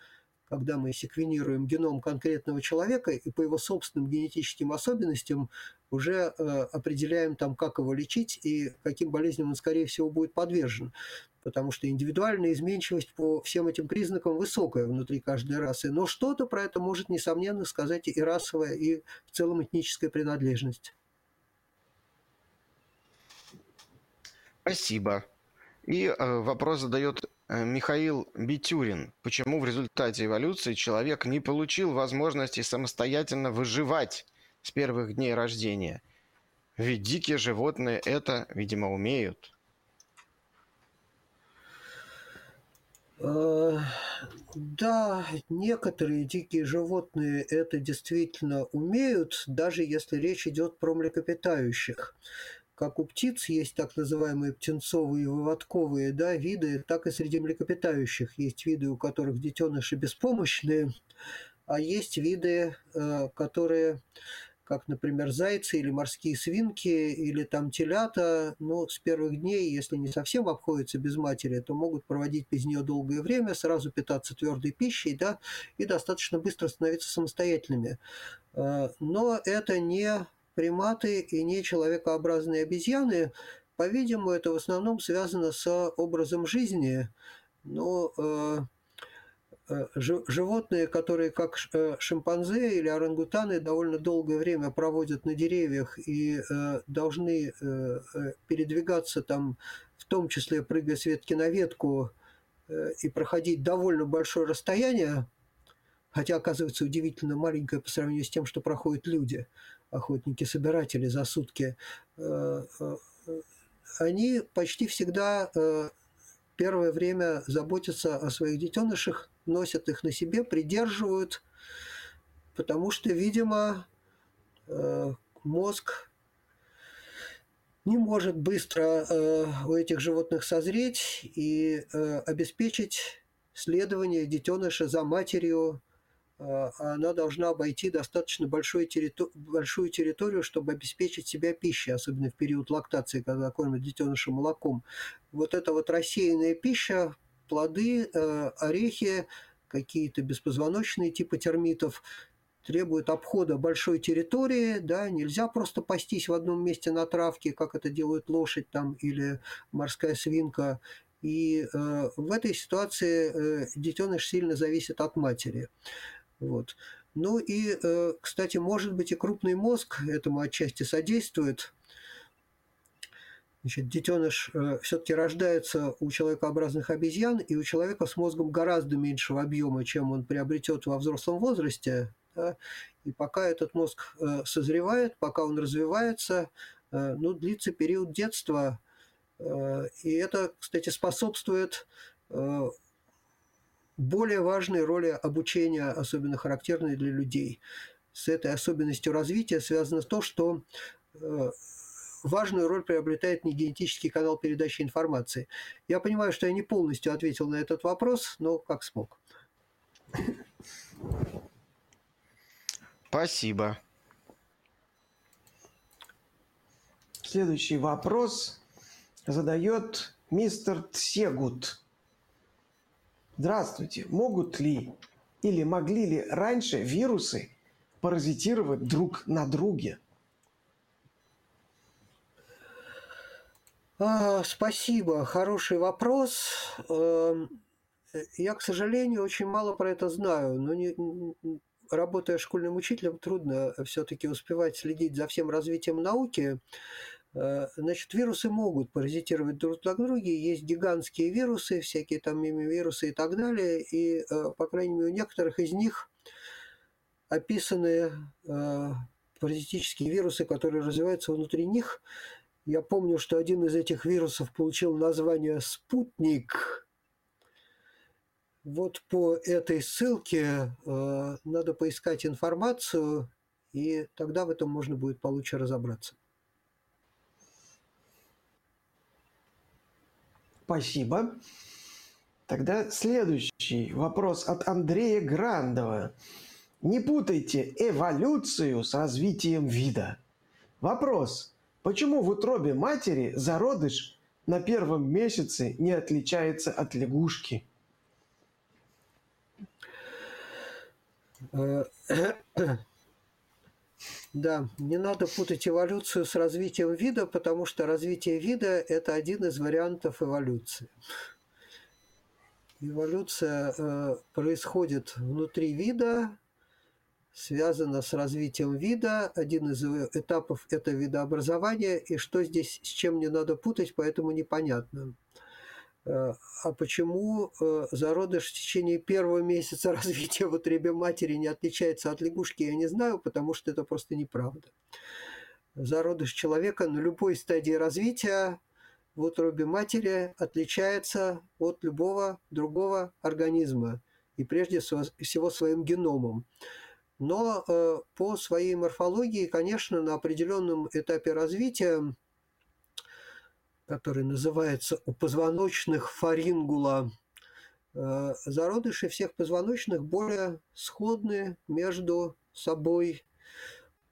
когда мы секвенируем геном конкретного человека и по его собственным генетическим особенностям уже э, определяем там, как его лечить и каким болезням он, скорее всего, будет подвержен. Потому что индивидуальная изменчивость по всем этим признакам высокая внутри каждой расы. Но что-то про это может, несомненно, сказать и расовая, и в целом этническая принадлежность. Спасибо. И э, вопрос задает Михаил Битюрин. Почему в результате эволюции человек не получил возможности самостоятельно выживать с первых дней рождения? Ведь дикие животные это, видимо, умеют. Э, да, некоторые дикие животные это действительно умеют, даже если речь идет про млекопитающих как у птиц есть так называемые птенцовые и выводковые да, виды, так и среди млекопитающих есть виды, у которых детеныши беспомощные, а есть виды, э, которые, как, например, зайцы или морские свинки, или там телята, ну, с первых дней, если не совсем обходятся без матери, то могут проводить без нее долгое время, сразу питаться твердой пищей, да, и достаточно быстро становиться самостоятельными. Э, но это не приматы и нечеловекообразные обезьяны, по-видимому, это в основном связано с образом жизни, но э, э животные, которые как э, шимпанзе или орангутаны довольно долгое время проводят на деревьях и э, должны передвигаться там, в том числе прыгая с ветки на ветку и проходить довольно большое расстояние, хотя оказывается удивительно маленькое по сравнению с тем, что проходят люди – охотники-собиратели за сутки, э, э, они почти всегда э, первое время заботятся о своих детенышах, носят их на себе, придерживают, потому что, видимо, мозг не может быстро у этих животных созреть и обеспечить следование детеныша за матерью она должна обойти достаточно большую территорию, большую территорию, чтобы обеспечить себя пищей, особенно в период лактации, когда кормят детеныша молоком. Вот эта вот рассеянная пища, плоды, э, орехи, какие-то беспозвоночные типа термитов, требуют обхода большой территории, да, нельзя просто пастись в одном месте на травке, как это делают лошадь там или морская свинка. И э, в этой ситуации э, детеныш сильно зависит от матери. Вот. Ну и, э, кстати, может быть и крупный мозг этому отчасти содействует. Значит, детеныш э, все-таки рождается у человекообразных обезьян, и у человека с мозгом гораздо меньшего объема, чем он приобретет во взрослом возрасте. Да? И пока этот мозг э, созревает, пока он развивается, ну, длится период детства. И это, кстати, способствует более важной роли обучения, особенно характерной для людей. С этой особенностью развития связано то, что э, важную роль приобретает не генетический канал передачи информации. Я понимаю, что я не полностью ответил на этот вопрос, но как смог. Спасибо. Следующий вопрос задает мистер Тсегут. Здравствуйте. Могут ли или могли ли раньше вирусы паразитировать друг на друге? А, спасибо, хороший вопрос. Эм, я, к сожалению, очень мало про это знаю, но не, работая школьным учителем, трудно все-таки успевать следить за всем развитием науки. Э, значит, вирусы могут паразитировать друг на друге. Есть гигантские вирусы, всякие там мимивирусы и так далее. И, э, по крайней мере, у некоторых из них описаны э, паразитические вирусы, которые развиваются внутри них. Я помню, что один из этих вирусов получил название «Спутник». Вот по этой ссылке надо поискать информацию, и тогда в этом можно будет получше разобраться. Спасибо. Тогда следующий вопрос от Андрея Грандова. Не путайте эволюцию с развитием вида. Вопрос. Почему в утробе матери зародыш на первом месяце не отличается от лягушки? Э, да, не надо путать эволюцию с развитием вида, потому что развитие вида – это один из вариантов эволюции. Эволюция э, происходит внутри вида, связана с развитием вида. Один из этапов – это видообразование. И что здесь с чем не надо путать, поэтому непонятно. Э, а почему э, зародыш в течение первого месяца развития в утробе матери не отличается от лягушки, я не знаю, потому что это просто неправда. Зародыш человека на любой стадии развития в утробе матери отличается от любого другого организма и прежде всего своим геномом. Но э, по своей морфологии, конечно, на определенном этапе развития который называется «У позвоночных фарингула». Э, зародыши всех позвоночных более сходны между собой.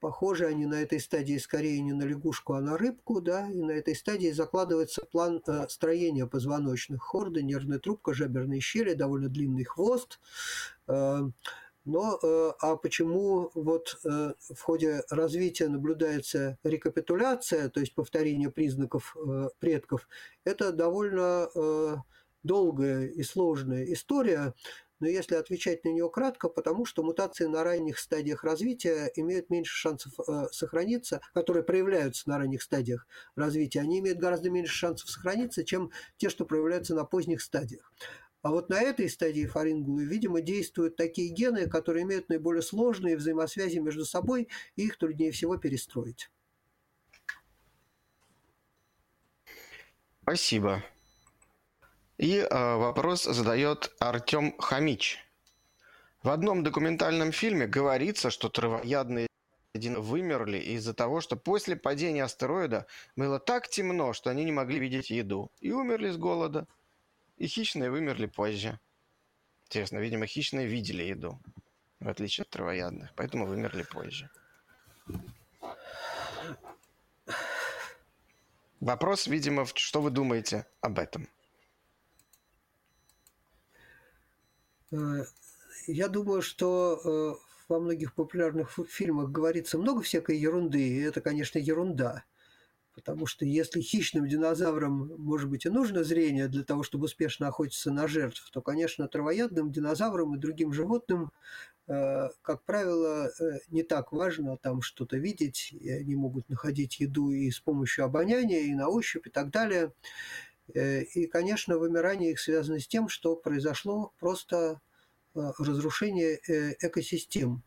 Похожи они на этой стадии скорее не на лягушку, а на рыбку, да, и на этой стадии закладывается план э, строения позвоночных. Хорда, нервная трубка, жаберные щели, довольно длинный хвост. Э, но э, а почему вот э, в ходе развития наблюдается рекапитуляция, то есть повторение признаков э, предков, это довольно долгая и сложная история, но если отвечать на нее кратко, потому что мутации на ранних стадиях развития имеют меньше шансов сохраниться, которые проявляются на ранних стадиях развития, они имеют гораздо меньше шансов сохраниться, чем те, что проявляются на поздних стадиях. А вот на этой стадии фарингулы, видимо, действуют такие гены, которые имеют наиболее сложные взаимосвязи между собой, и их труднее всего перестроить. Спасибо. И э, вопрос задает Артем Хамич. В одном документальном фильме говорится, что травоядные вымерли из-за того, что после падения астероида было так темно, что они не могли видеть еду, и умерли с голода. И хищные вымерли позже. Интересно, видимо, хищные видели еду, в отличие от травоядных, поэтому вымерли позже. Вопрос, видимо, что вы думаете об этом? Э, я думаю, что э, во многих популярных фильмах говорится много всякой ерунды, и это, конечно, ерунда. Потому что если хищным динозаврам, может быть, и нужно зрение для того, чтобы успешно охотиться на жертв, то, конечно, травоядным динозаврам и другим животным, э, как правило, э, не так важно там что-то видеть, и они могут находить еду и с помощью обоняния, и на ощупь, и так далее. Э, и, конечно, вымирание их связано с тем, что произошло просто разрушение экосистем.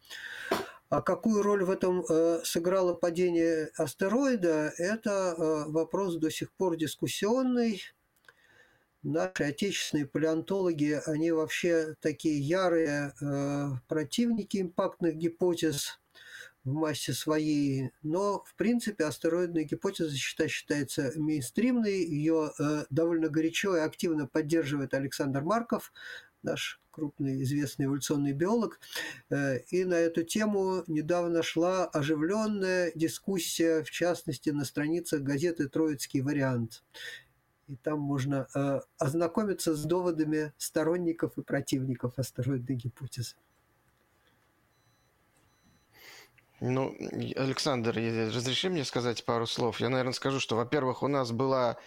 А какую роль в этом э, сыграло падение астероида, это э, вопрос до сих пор дискуссионный. Наши отечественные палеонтологи, они вообще такие ярые э, противники импактных гипотез в массе своей, но в принципе астероидная гипотеза считается мейнстримной, ее довольно горячо и активно поддерживает Александр Марков, наш крупный известный эволюционный биолог. Э, и на эту тему недавно шла оживленная дискуссия, в частности, на страницах газеты «Троицкий вариант». И там можно э, ознакомиться с доводами сторонников и противников астероидной гипотезы. Ну, Александр, разреши мне сказать пару слов. Я, наверное, скажу, что, во-первых, у нас была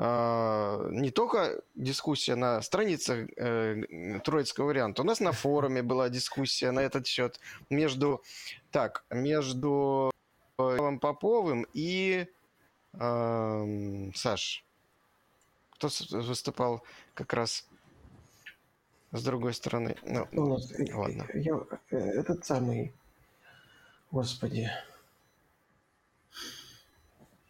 не только дискуссия на странице э, Троицкого варианта, у нас на форуме была дискуссия на этот счет между, так, между Поповым и э, Саш. Кто выступал как раз с другой стороны? Ну, у нас, ладно. Я, э, этот самый, господи,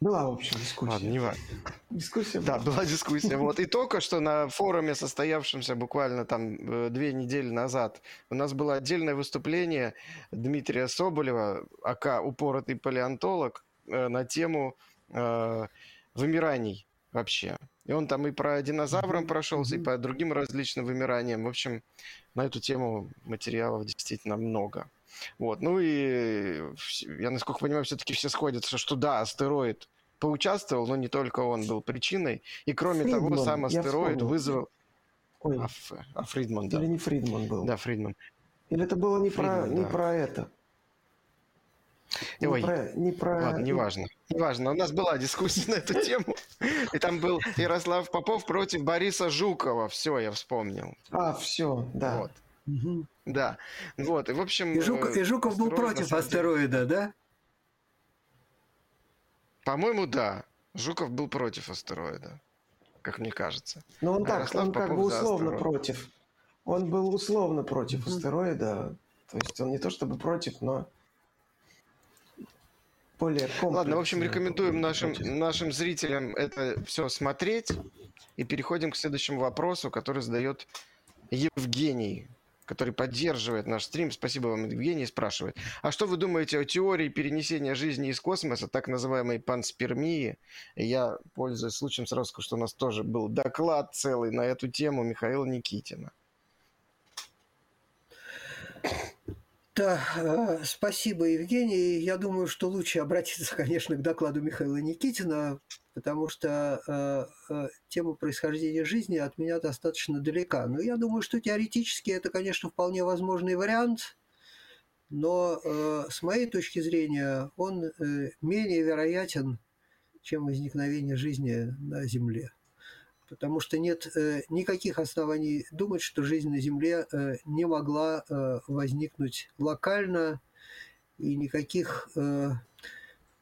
была, в общем, дискуссия. Ладно, не важно. Дискуссия была. Да, была дискуссия. Вот. И только что на форуме, состоявшемся буквально там э, две недели назад, у нас было отдельное выступление Дмитрия Соболева, АК «Упоротый палеонтолог», э, на тему э, вымираний вообще. И он там и про динозаврам прошелся, и по другим различным вымираниям. В общем, на эту тему материалов действительно много. Вот. Ну и я, насколько понимаю, все-таки все сходятся, что да, астероид поучаствовал, но не только он был причиной. И кроме Фридман, того, сам астероид вызвал... Ой. А, а Фридман, да. Или не Фридман был. Да, Фридман. Или это было не про, Фридман, не да. про это? Не Ой, про, не про... ладно, не- неважно. Неважно, у нас была дискуссия на эту тему. И там был Ярослав Попов против Бориса Жукова. Все, я вспомнил. А, все, да. Вот. Мгм. Да. Вот. И, в общем... И, Жук- э, и Жуков был против астероида, да? По-моему, да. Жуков был против астероида. Как мне кажется. Но он так, Ярослав он как бы условно против. Он был условно против Мгм. астероида. То есть он не то чтобы против, но более комплексно. Ладно, в общем, рекомендуем нашим, нашим зрителям это все смотреть. И переходим к следующему вопросу, который задает Евгений, который поддерживает наш стрим. Спасибо вам, Евгений, спрашивает. А что вы думаете о теории перенесения жизни из космоса, так называемой панспермии? Я, пользуясь случаем, сразу скажу, что у нас тоже был доклад целый на эту тему Михаила Никитина. Да, э, спасибо, Евгений. Я думаю, что лучше обратиться, конечно, к докладу Михаила Никитина, потому что э, э, тема происхождения жизни от меня достаточно далека. Но я думаю, что теоретически это, конечно, вполне возможный вариант, но с моей точки зрения он менее вероятен, чем возникновение жизни на Земле. Потому что нет э, никаких оснований думать, что жизнь на Земле э, не могла э, возникнуть локально, и никаких э,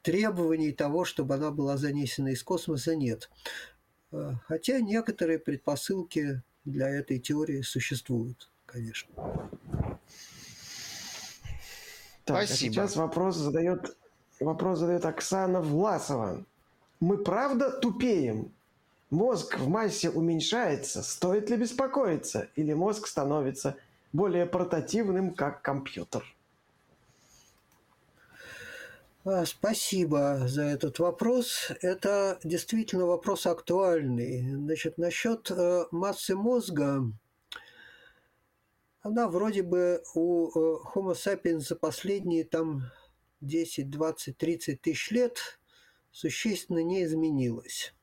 требований того, чтобы она была занесена из космоса, нет. Хотя некоторые предпосылки для этой теории существуют, конечно. Так, а Спасибо. сейчас вопрос задает, вопрос задает Оксана Власова. Мы правда тупеем? Мозг в массе уменьшается. Стоит ли беспокоиться? Или мозг становится более портативным, как компьютер? А, Спасибо за этот вопрос. Это действительно вопрос актуальный. Значит, насчет э, массы мозга, она вроде бы у э, Homo sapiens за последние там 10, 20, 30 тысяч лет существенно не изменилась.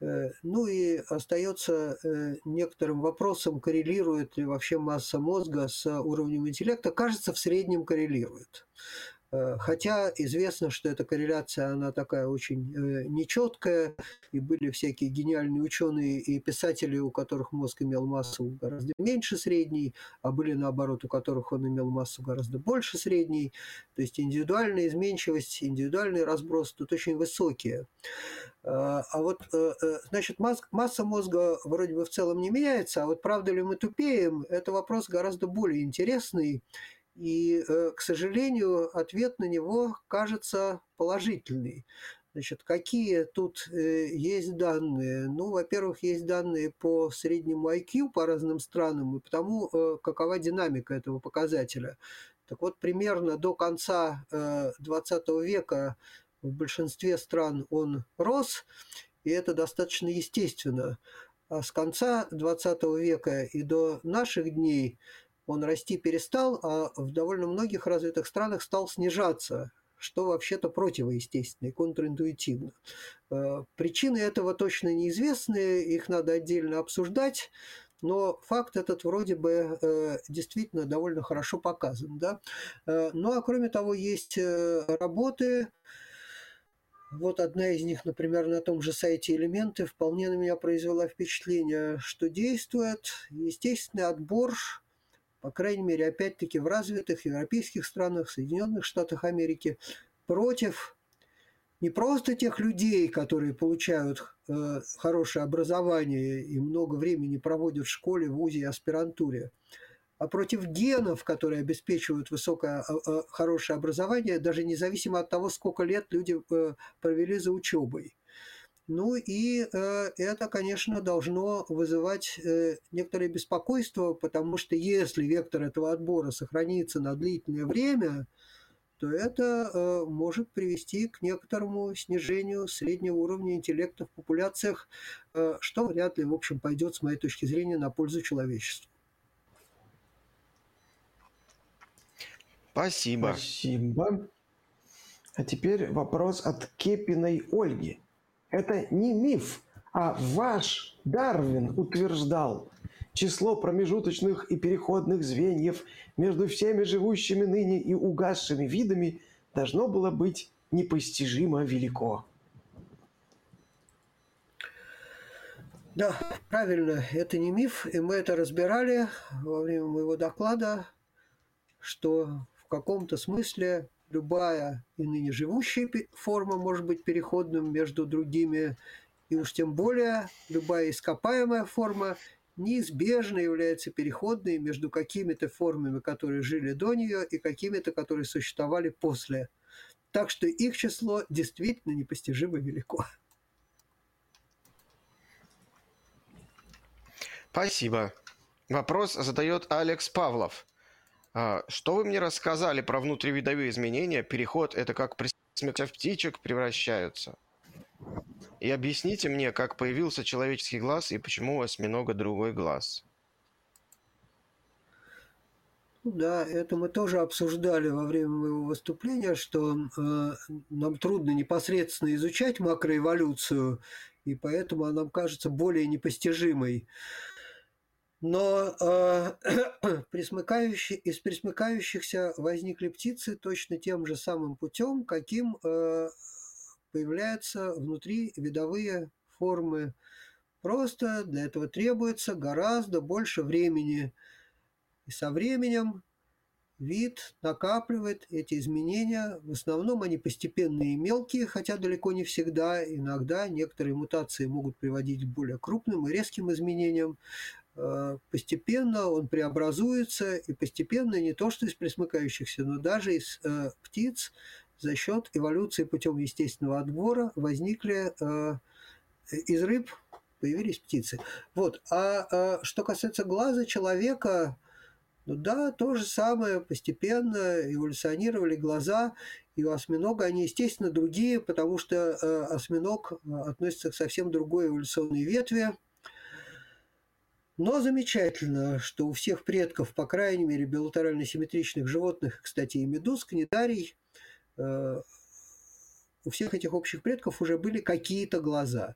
Э, Ну и остается э, некоторым вопросом, коррелирует ли вообще масса мозга с уровнем интеллекта. Кажется, в среднем коррелирует. Э, Хотя известно, что эта корреляция, она такая очень э, нечеткая, и были всякие гениальные ученые и писатели, у которых мозг имел массу гораздо меньше средней, а были наоборот, у которых он имел массу гораздо больше средней. То есть индивидуальная изменчивость, индивидуальный разброс тут очень высокие. А а вот, э, э, значит, масс- масса мозга вроде бы в целом не меняется, а вот правда ли мы тупеем, это вопрос гораздо более интересный. И, э, к сожалению, ответ на него кажется положительный. Значит, какие тут э, есть данные? Ну, во-первых, есть данные по среднему IQ по разным странам и потому, э, какова динамика этого показателя. Так вот, примерно до конца 20 века в большинстве стран он рос, и это достаточно естественно. А с конца 20 века и до наших дней он расти перестал, а в довольно многих развитых странах стал снижаться, что вообще-то противоестественно и контринтуитивно. Э, Причины этого точно неизвестны, их надо отдельно обсуждать, но факт этот вроде бы э, действительно довольно хорошо показан. Да? Э, Ну а кроме того, есть работы, вот одна из них, например, на том же сайте «Элементы» вполне на меня произвела впечатление, что действует естественный отбор, по крайней мере, опять-таки в развитых европейских странах, Соединенных Штатах Америки, против не просто тех людей, которые получают э, хорошее образование и много времени проводят в школе, ВУЗе и аспирантуре, а против генов, которые обеспечивают высокое, э, э, хорошее образование, даже независимо от того, сколько лет люди э, провели за учебой. Ну и э, это, конечно, должно вызывать э, некоторое беспокойство, потому что если вектор этого отбора сохранится на длительное время, то это э, может привести к некоторому снижению среднего уровня интеллекта в популяциях, э, что вряд ли, в общем, пойдет, с моей точки зрения, на пользу человечеству. Спасибо. Спасибо. А теперь вопрос от Кепиной Ольги. Это не миф, а ваш Дарвин утверждал. число промежуточных и переходных звеньев между всеми живущими ныне и угасшими видами должно было быть непостижимо велико. Да, правильно, это не миф, и мы это разбирали во время моего доклада, что в каком-то смысле любая и ныне живущая форма может быть переходным между другими, и уж тем более любая ископаемая форма неизбежно является переходной между какими-то формами, которые жили до нее, и какими-то, которые существовали после. Так что их число действительно непостижимо велико. Спасибо. Вопрос задает Алекс Павлов. А, что вы мне рассказали про внутривидовые изменения? Переход – это как при смерти в птичек превращаются. И объясните мне, как появился человеческий глаз и почему у осьминога другой глаз. Ну да, это мы тоже обсуждали во время моего выступления, что э, нам трудно непосредственно изучать макроэволюцию, и поэтому она нам кажется более непостижимой. Но э, присмыкающие, из присмыкающихся возникли птицы точно тем же самым путем, каким э, появляются внутри видовые формы. Просто для этого требуется гораздо больше времени. И со временем вид накапливает эти изменения. В основном они постепенные и мелкие, хотя далеко не всегда. Иногда некоторые мутации могут приводить к более крупным и резким изменениям. Э, постепенно он преобразуется, и постепенно не то что из пресмыкающихся, но даже из э, птиц за счет эволюции путем естественного отбора возникли э, из рыб появились птицы. Вот. А, а что касается глаза человека, ну да, то же самое, постепенно эволюционировали глаза, и у осьминога они, естественно, другие, потому что э, осьминог относится к совсем другой эволюционной ветви – но замечательно, что у всех предков, по крайней мере, билатерально-симметричных животных, кстати, и медуз, книдарий, э, у всех этих общих предков уже были какие-то глаза.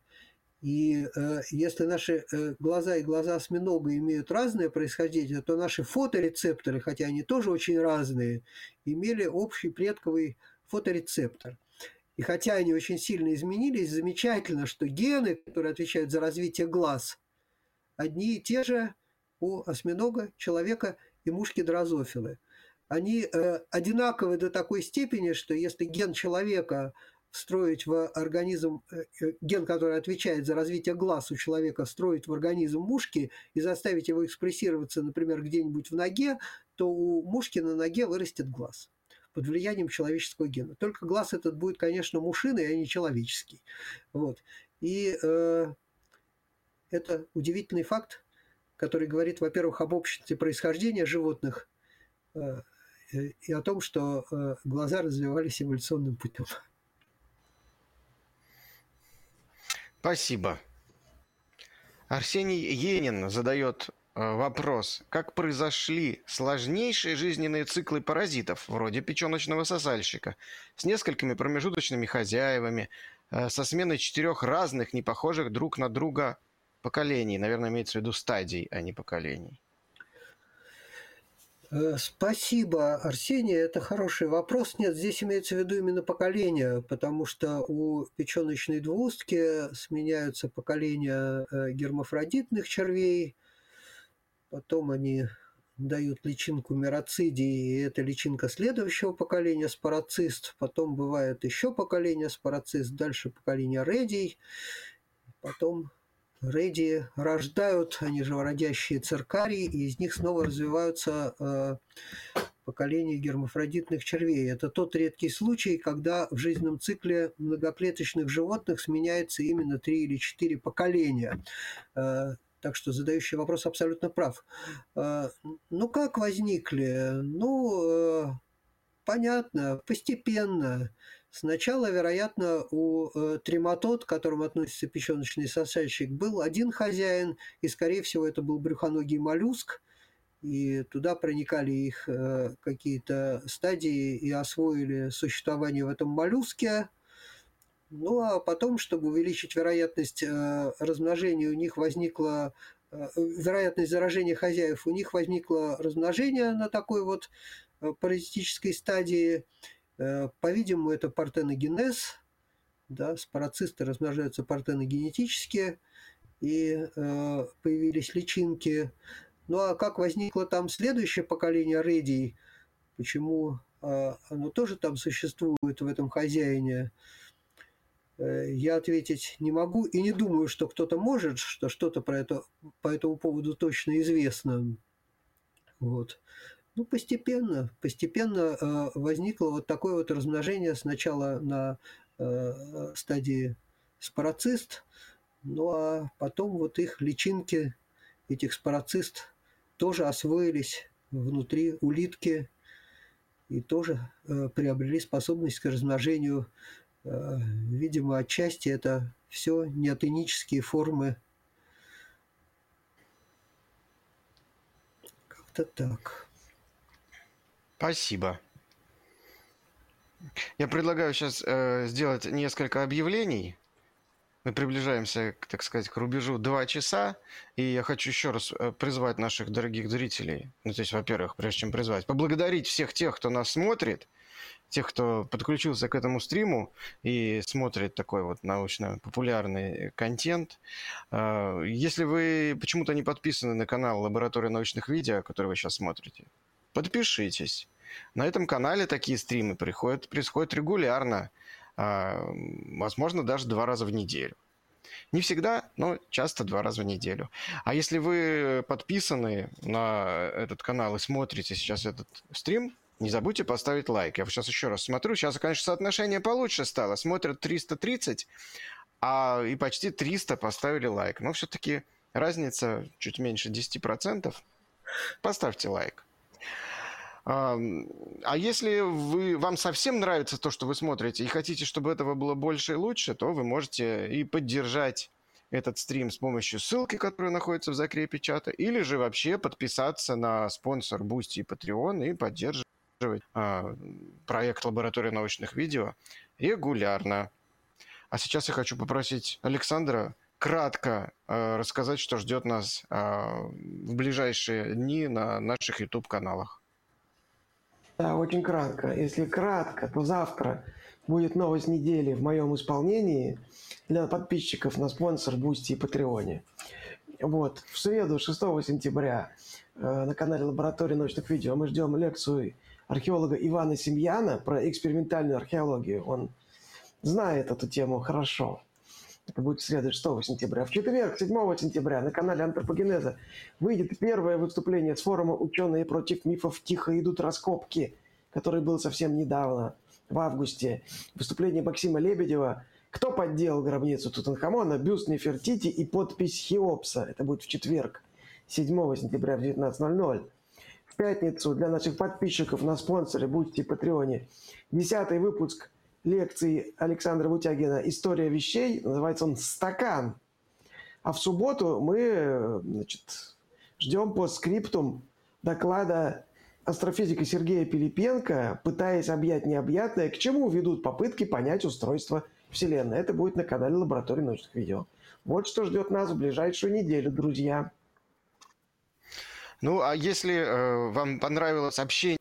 И э, если наши э, глаза и глаза осьминога имеют разное происхождение, то наши фоторецепторы, хотя они тоже очень разные, имели общий предковый фоторецептор. И хотя они очень сильно изменились, замечательно, что гены, которые отвечают за развитие глаз – одни и те же у осьминога, человека и мушки дрозофилы. Они э, одинаковы до такой степени, что если ген человека встроить в организм, э, э, ген, который отвечает за развитие глаз у человека, встроить в организм мушки и заставить его экспрессироваться, например, где-нибудь в ноге, то у мушки на ноге вырастет глаз под влиянием человеческого гена. Только глаз этот будет, конечно, мушиный, а не человеческий. Вот. И э, это удивительный факт, который говорит, во-первых, об обществе происхождения животных э, и о том, что э, глаза развивались эволюционным путем. Спасибо. Арсений Енин задает э, вопрос. Как произошли сложнейшие жизненные циклы паразитов, вроде печеночного сосальщика, с несколькими промежуточными хозяевами, со сменой четырех разных, не похожих друг на друга поколений. Наверное, имеется в виду стадий, а не поколений. Э, спасибо, Арсений. Это хороший вопрос. Нет, здесь имеется в виду именно поколение, потому что у печеночной двустки сменяются поколения э, гермафродитных червей, потом они дают личинку мироцидий, и это личинка следующего поколения спороцист, потом бывает еще поколение спороцист, дальше поколение редий, потом Реди рождают, они же родящие циркарии, и из них снова развиваются э, поколения гермафродитных червей. Это тот редкий случай, когда в жизненном цикле многоклеточных животных сменяется именно три или четыре поколения. Э, так что задающий вопрос абсолютно прав. Э, ну, как возникли? Ну, э, понятно, постепенно. Сначала, вероятно, у э, трематод, к которому относится печеночный сосальщик, был один хозяин, и, скорее всего, это был брюхоногий моллюск, и туда проникали их э, какие-то стадии и освоили существование в этом моллюске. Ну а потом, чтобы увеличить вероятность э, размножения, у них возникла вероятность заражения хозяев, у них возникло размножение на такой вот паразитической стадии. По-видимому, это партеногенез, да, спороцисты размножаются партеногенетически, и появились личинки. Ну а как возникло там следующее поколение редий, почему оно тоже там существует в этом хозяине, Э, я ответить не могу и не думаю, что кто-то может, что что-то про это, по этому поводу точно известно. Вот. Ну, постепенно, постепенно э, возникло вот такое вот размножение сначала на э, стадии спороцист, ну а потом вот их личинки, этих спороцист, тоже освоились внутри улитки и тоже э, приобрели способность к размножению Э, видимо, отчасти это все неотенические формы. Как-то так. Спасибо. Я предлагаю сейчас э, сделать несколько объявлений. Мы приближаемся, так сказать, к рубежу 2 часа, и я хочу еще раз э, призвать наших дорогих зрителей, ну, то есть, во-первых, прежде чем призвать, поблагодарить всех тех, кто нас смотрит, тех, кто подключился к этому стриму и смотрит такой вот научно-популярный контент. А, если вы почему-то не подписаны на канал Лаборатория научных видео, который вы сейчас смотрите, подпишитесь. На этом канале такие стримы приходят, происходят регулярно, а, возможно, даже два раза в неделю. Не всегда, но часто два раза в неделю. А если вы подписаны на этот канал и смотрите сейчас этот стрим, не забудьте поставить лайк. Я сейчас еще раз смотрю. Сейчас, конечно, соотношение получше стало. Смотрят 330, а и почти 300 поставили лайк. Но все-таки разница чуть меньше 10%. Поставьте лайк. А, а если вы, вам совсем нравится то, что вы смотрите, и хотите, чтобы этого было больше и лучше, то вы можете и поддержать этот стрим с помощью ссылки, которая находится в закрепе чата, или же вообще подписаться на спонсор Boosty и Patreon и поддерживать а, проект лаборатории научных видео регулярно. А сейчас я хочу попросить Александра кратко э, рассказать, что ждет нас э, в ближайшие дни на наших YouTube-каналах. Да, очень кратко. Если кратко, то завтра будет новость недели в моем исполнении для подписчиков на спонсор Boosty и Patreon е. Вот, в среду, 6 сентября, э, на канале Лаборатории научных видео мы ждем лекцию археолога Ивана Семьяна про экспериментальную археологию. Он знает эту тему хорошо. Это будет в среду 6 сентября. В четверг, 7 сентября, на канале Антропогенеза выйдет первое выступление с форума «Ученые против мифов. Тихо идут раскопки», который был совсем недавно, в августе. Выступление Максима Лебедева «Кто подделал гробницу Тутанхамона? Бюст Нефертити и подпись Хеопса». Это будет в четверг, 7 сентября в 19.00 в пятницу для наших подписчиков на спонсоре «Будьте Патреоне». Десятый выпуск лекции Александра Бутягина «История вещей». Называется он «Стакан». А в субботу мы значит, ждем по скриптум доклада астрофизика Сергея Пилипенко, пытаясь объять необъятное, к чему ведут попытки понять устройство Вселенной. Это будет на канале Лаборатории научных видео. Вот что ждет нас в ближайшую неделю, друзья. Ну, а если э, вам понравилось общение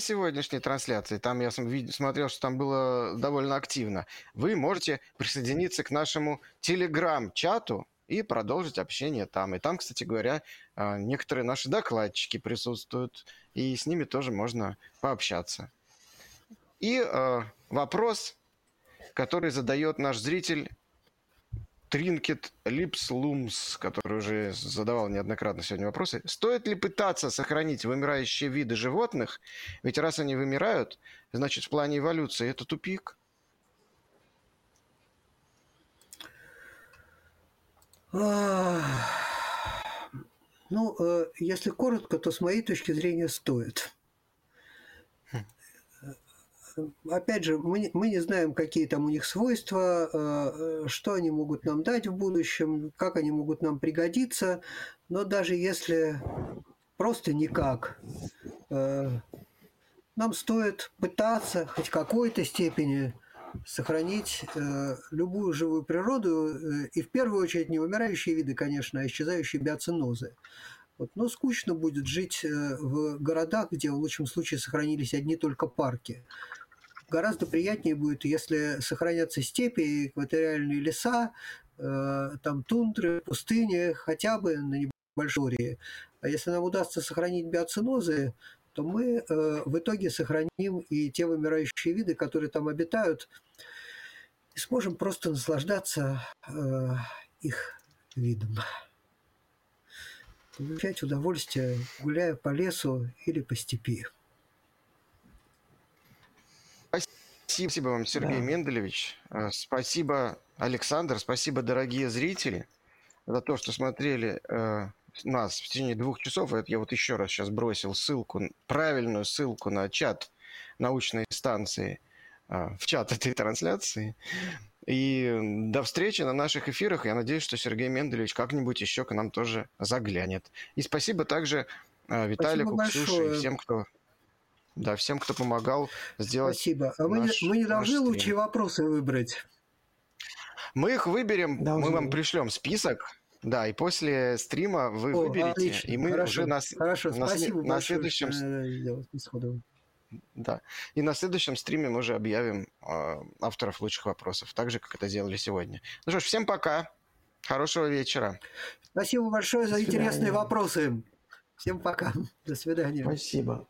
сегодняшней трансляции, там я смотрел, что там было довольно активно, вы можете присоединиться к нашему телеграм-чату и продолжить общение там. И там, кстати говоря, э, некоторые наши докладчики присутствуют, и с ними тоже можно пообщаться. И э, вопрос, который задает наш зритель Тринкет Липслумс, который уже задавал неоднократно сегодня вопросы. Стоит ли пытаться сохранить вымирающие виды животных? Ведь раз они вымирают, значит в плане эволюции это тупик. Ну, э, если коротко, то с моей точки зрения стоит опять же, мы, мы не знаем, какие там у них свойства, э, э, что они могут нам дать в будущем, как они могут нам пригодиться. Но даже если просто никак, э, нам стоит пытаться хоть какой-то степени сохранить любую живую природу, и в первую очередь не вымирающие виды, конечно, а исчезающие биоценозы. Вот. Но скучно будет жить э, в городах, где в лучшем случае сохранились одни только парки. Гораздо приятнее будет, если сохранятся степи, экваториальные леса, э, там тундры, пустыни, хотя бы на небольшой А если нам удастся сохранить биоценозы, то мы э, в итоге сохраним и те вымирающие виды, которые там обитают, и сможем просто наслаждаться э, их видом. Получать удовольствие, гуляя по лесу или по степи. Спасибо вам, Сергей да. Менделевич. Э, спасибо, Александр. Спасибо, дорогие зрители, за то, что смотрели э, нас в течение двух часов. Это я вот еще раз сейчас бросил ссылку, правильную ссылку на чат научной станции, э, в чат этой трансляции. И до встречи на наших эфирах. Я надеюсь, что Сергей Менделевич как-нибудь еще к нам тоже заглянет. И спасибо также э, Виталику, Ксюше и всем, кто да, всем, кто помогал сделать. Спасибо. А мы, наш, мы не должны лучшие вопросы выбрать. Мы их выберем, должны. мы вам пришлем список. Да, и после стрима вы О, выберете, отлично. и мы хорошо, уже на, хорошо, на, спасибо на следующем да. И на следующем стриме мы уже объявим э, авторов лучших вопросов, так же, как это сделали сегодня. Ну что ж, всем пока. Хорошего вечера. Спасибо большое за интересные вопросы. Всем пока. До свидания. Спасибо.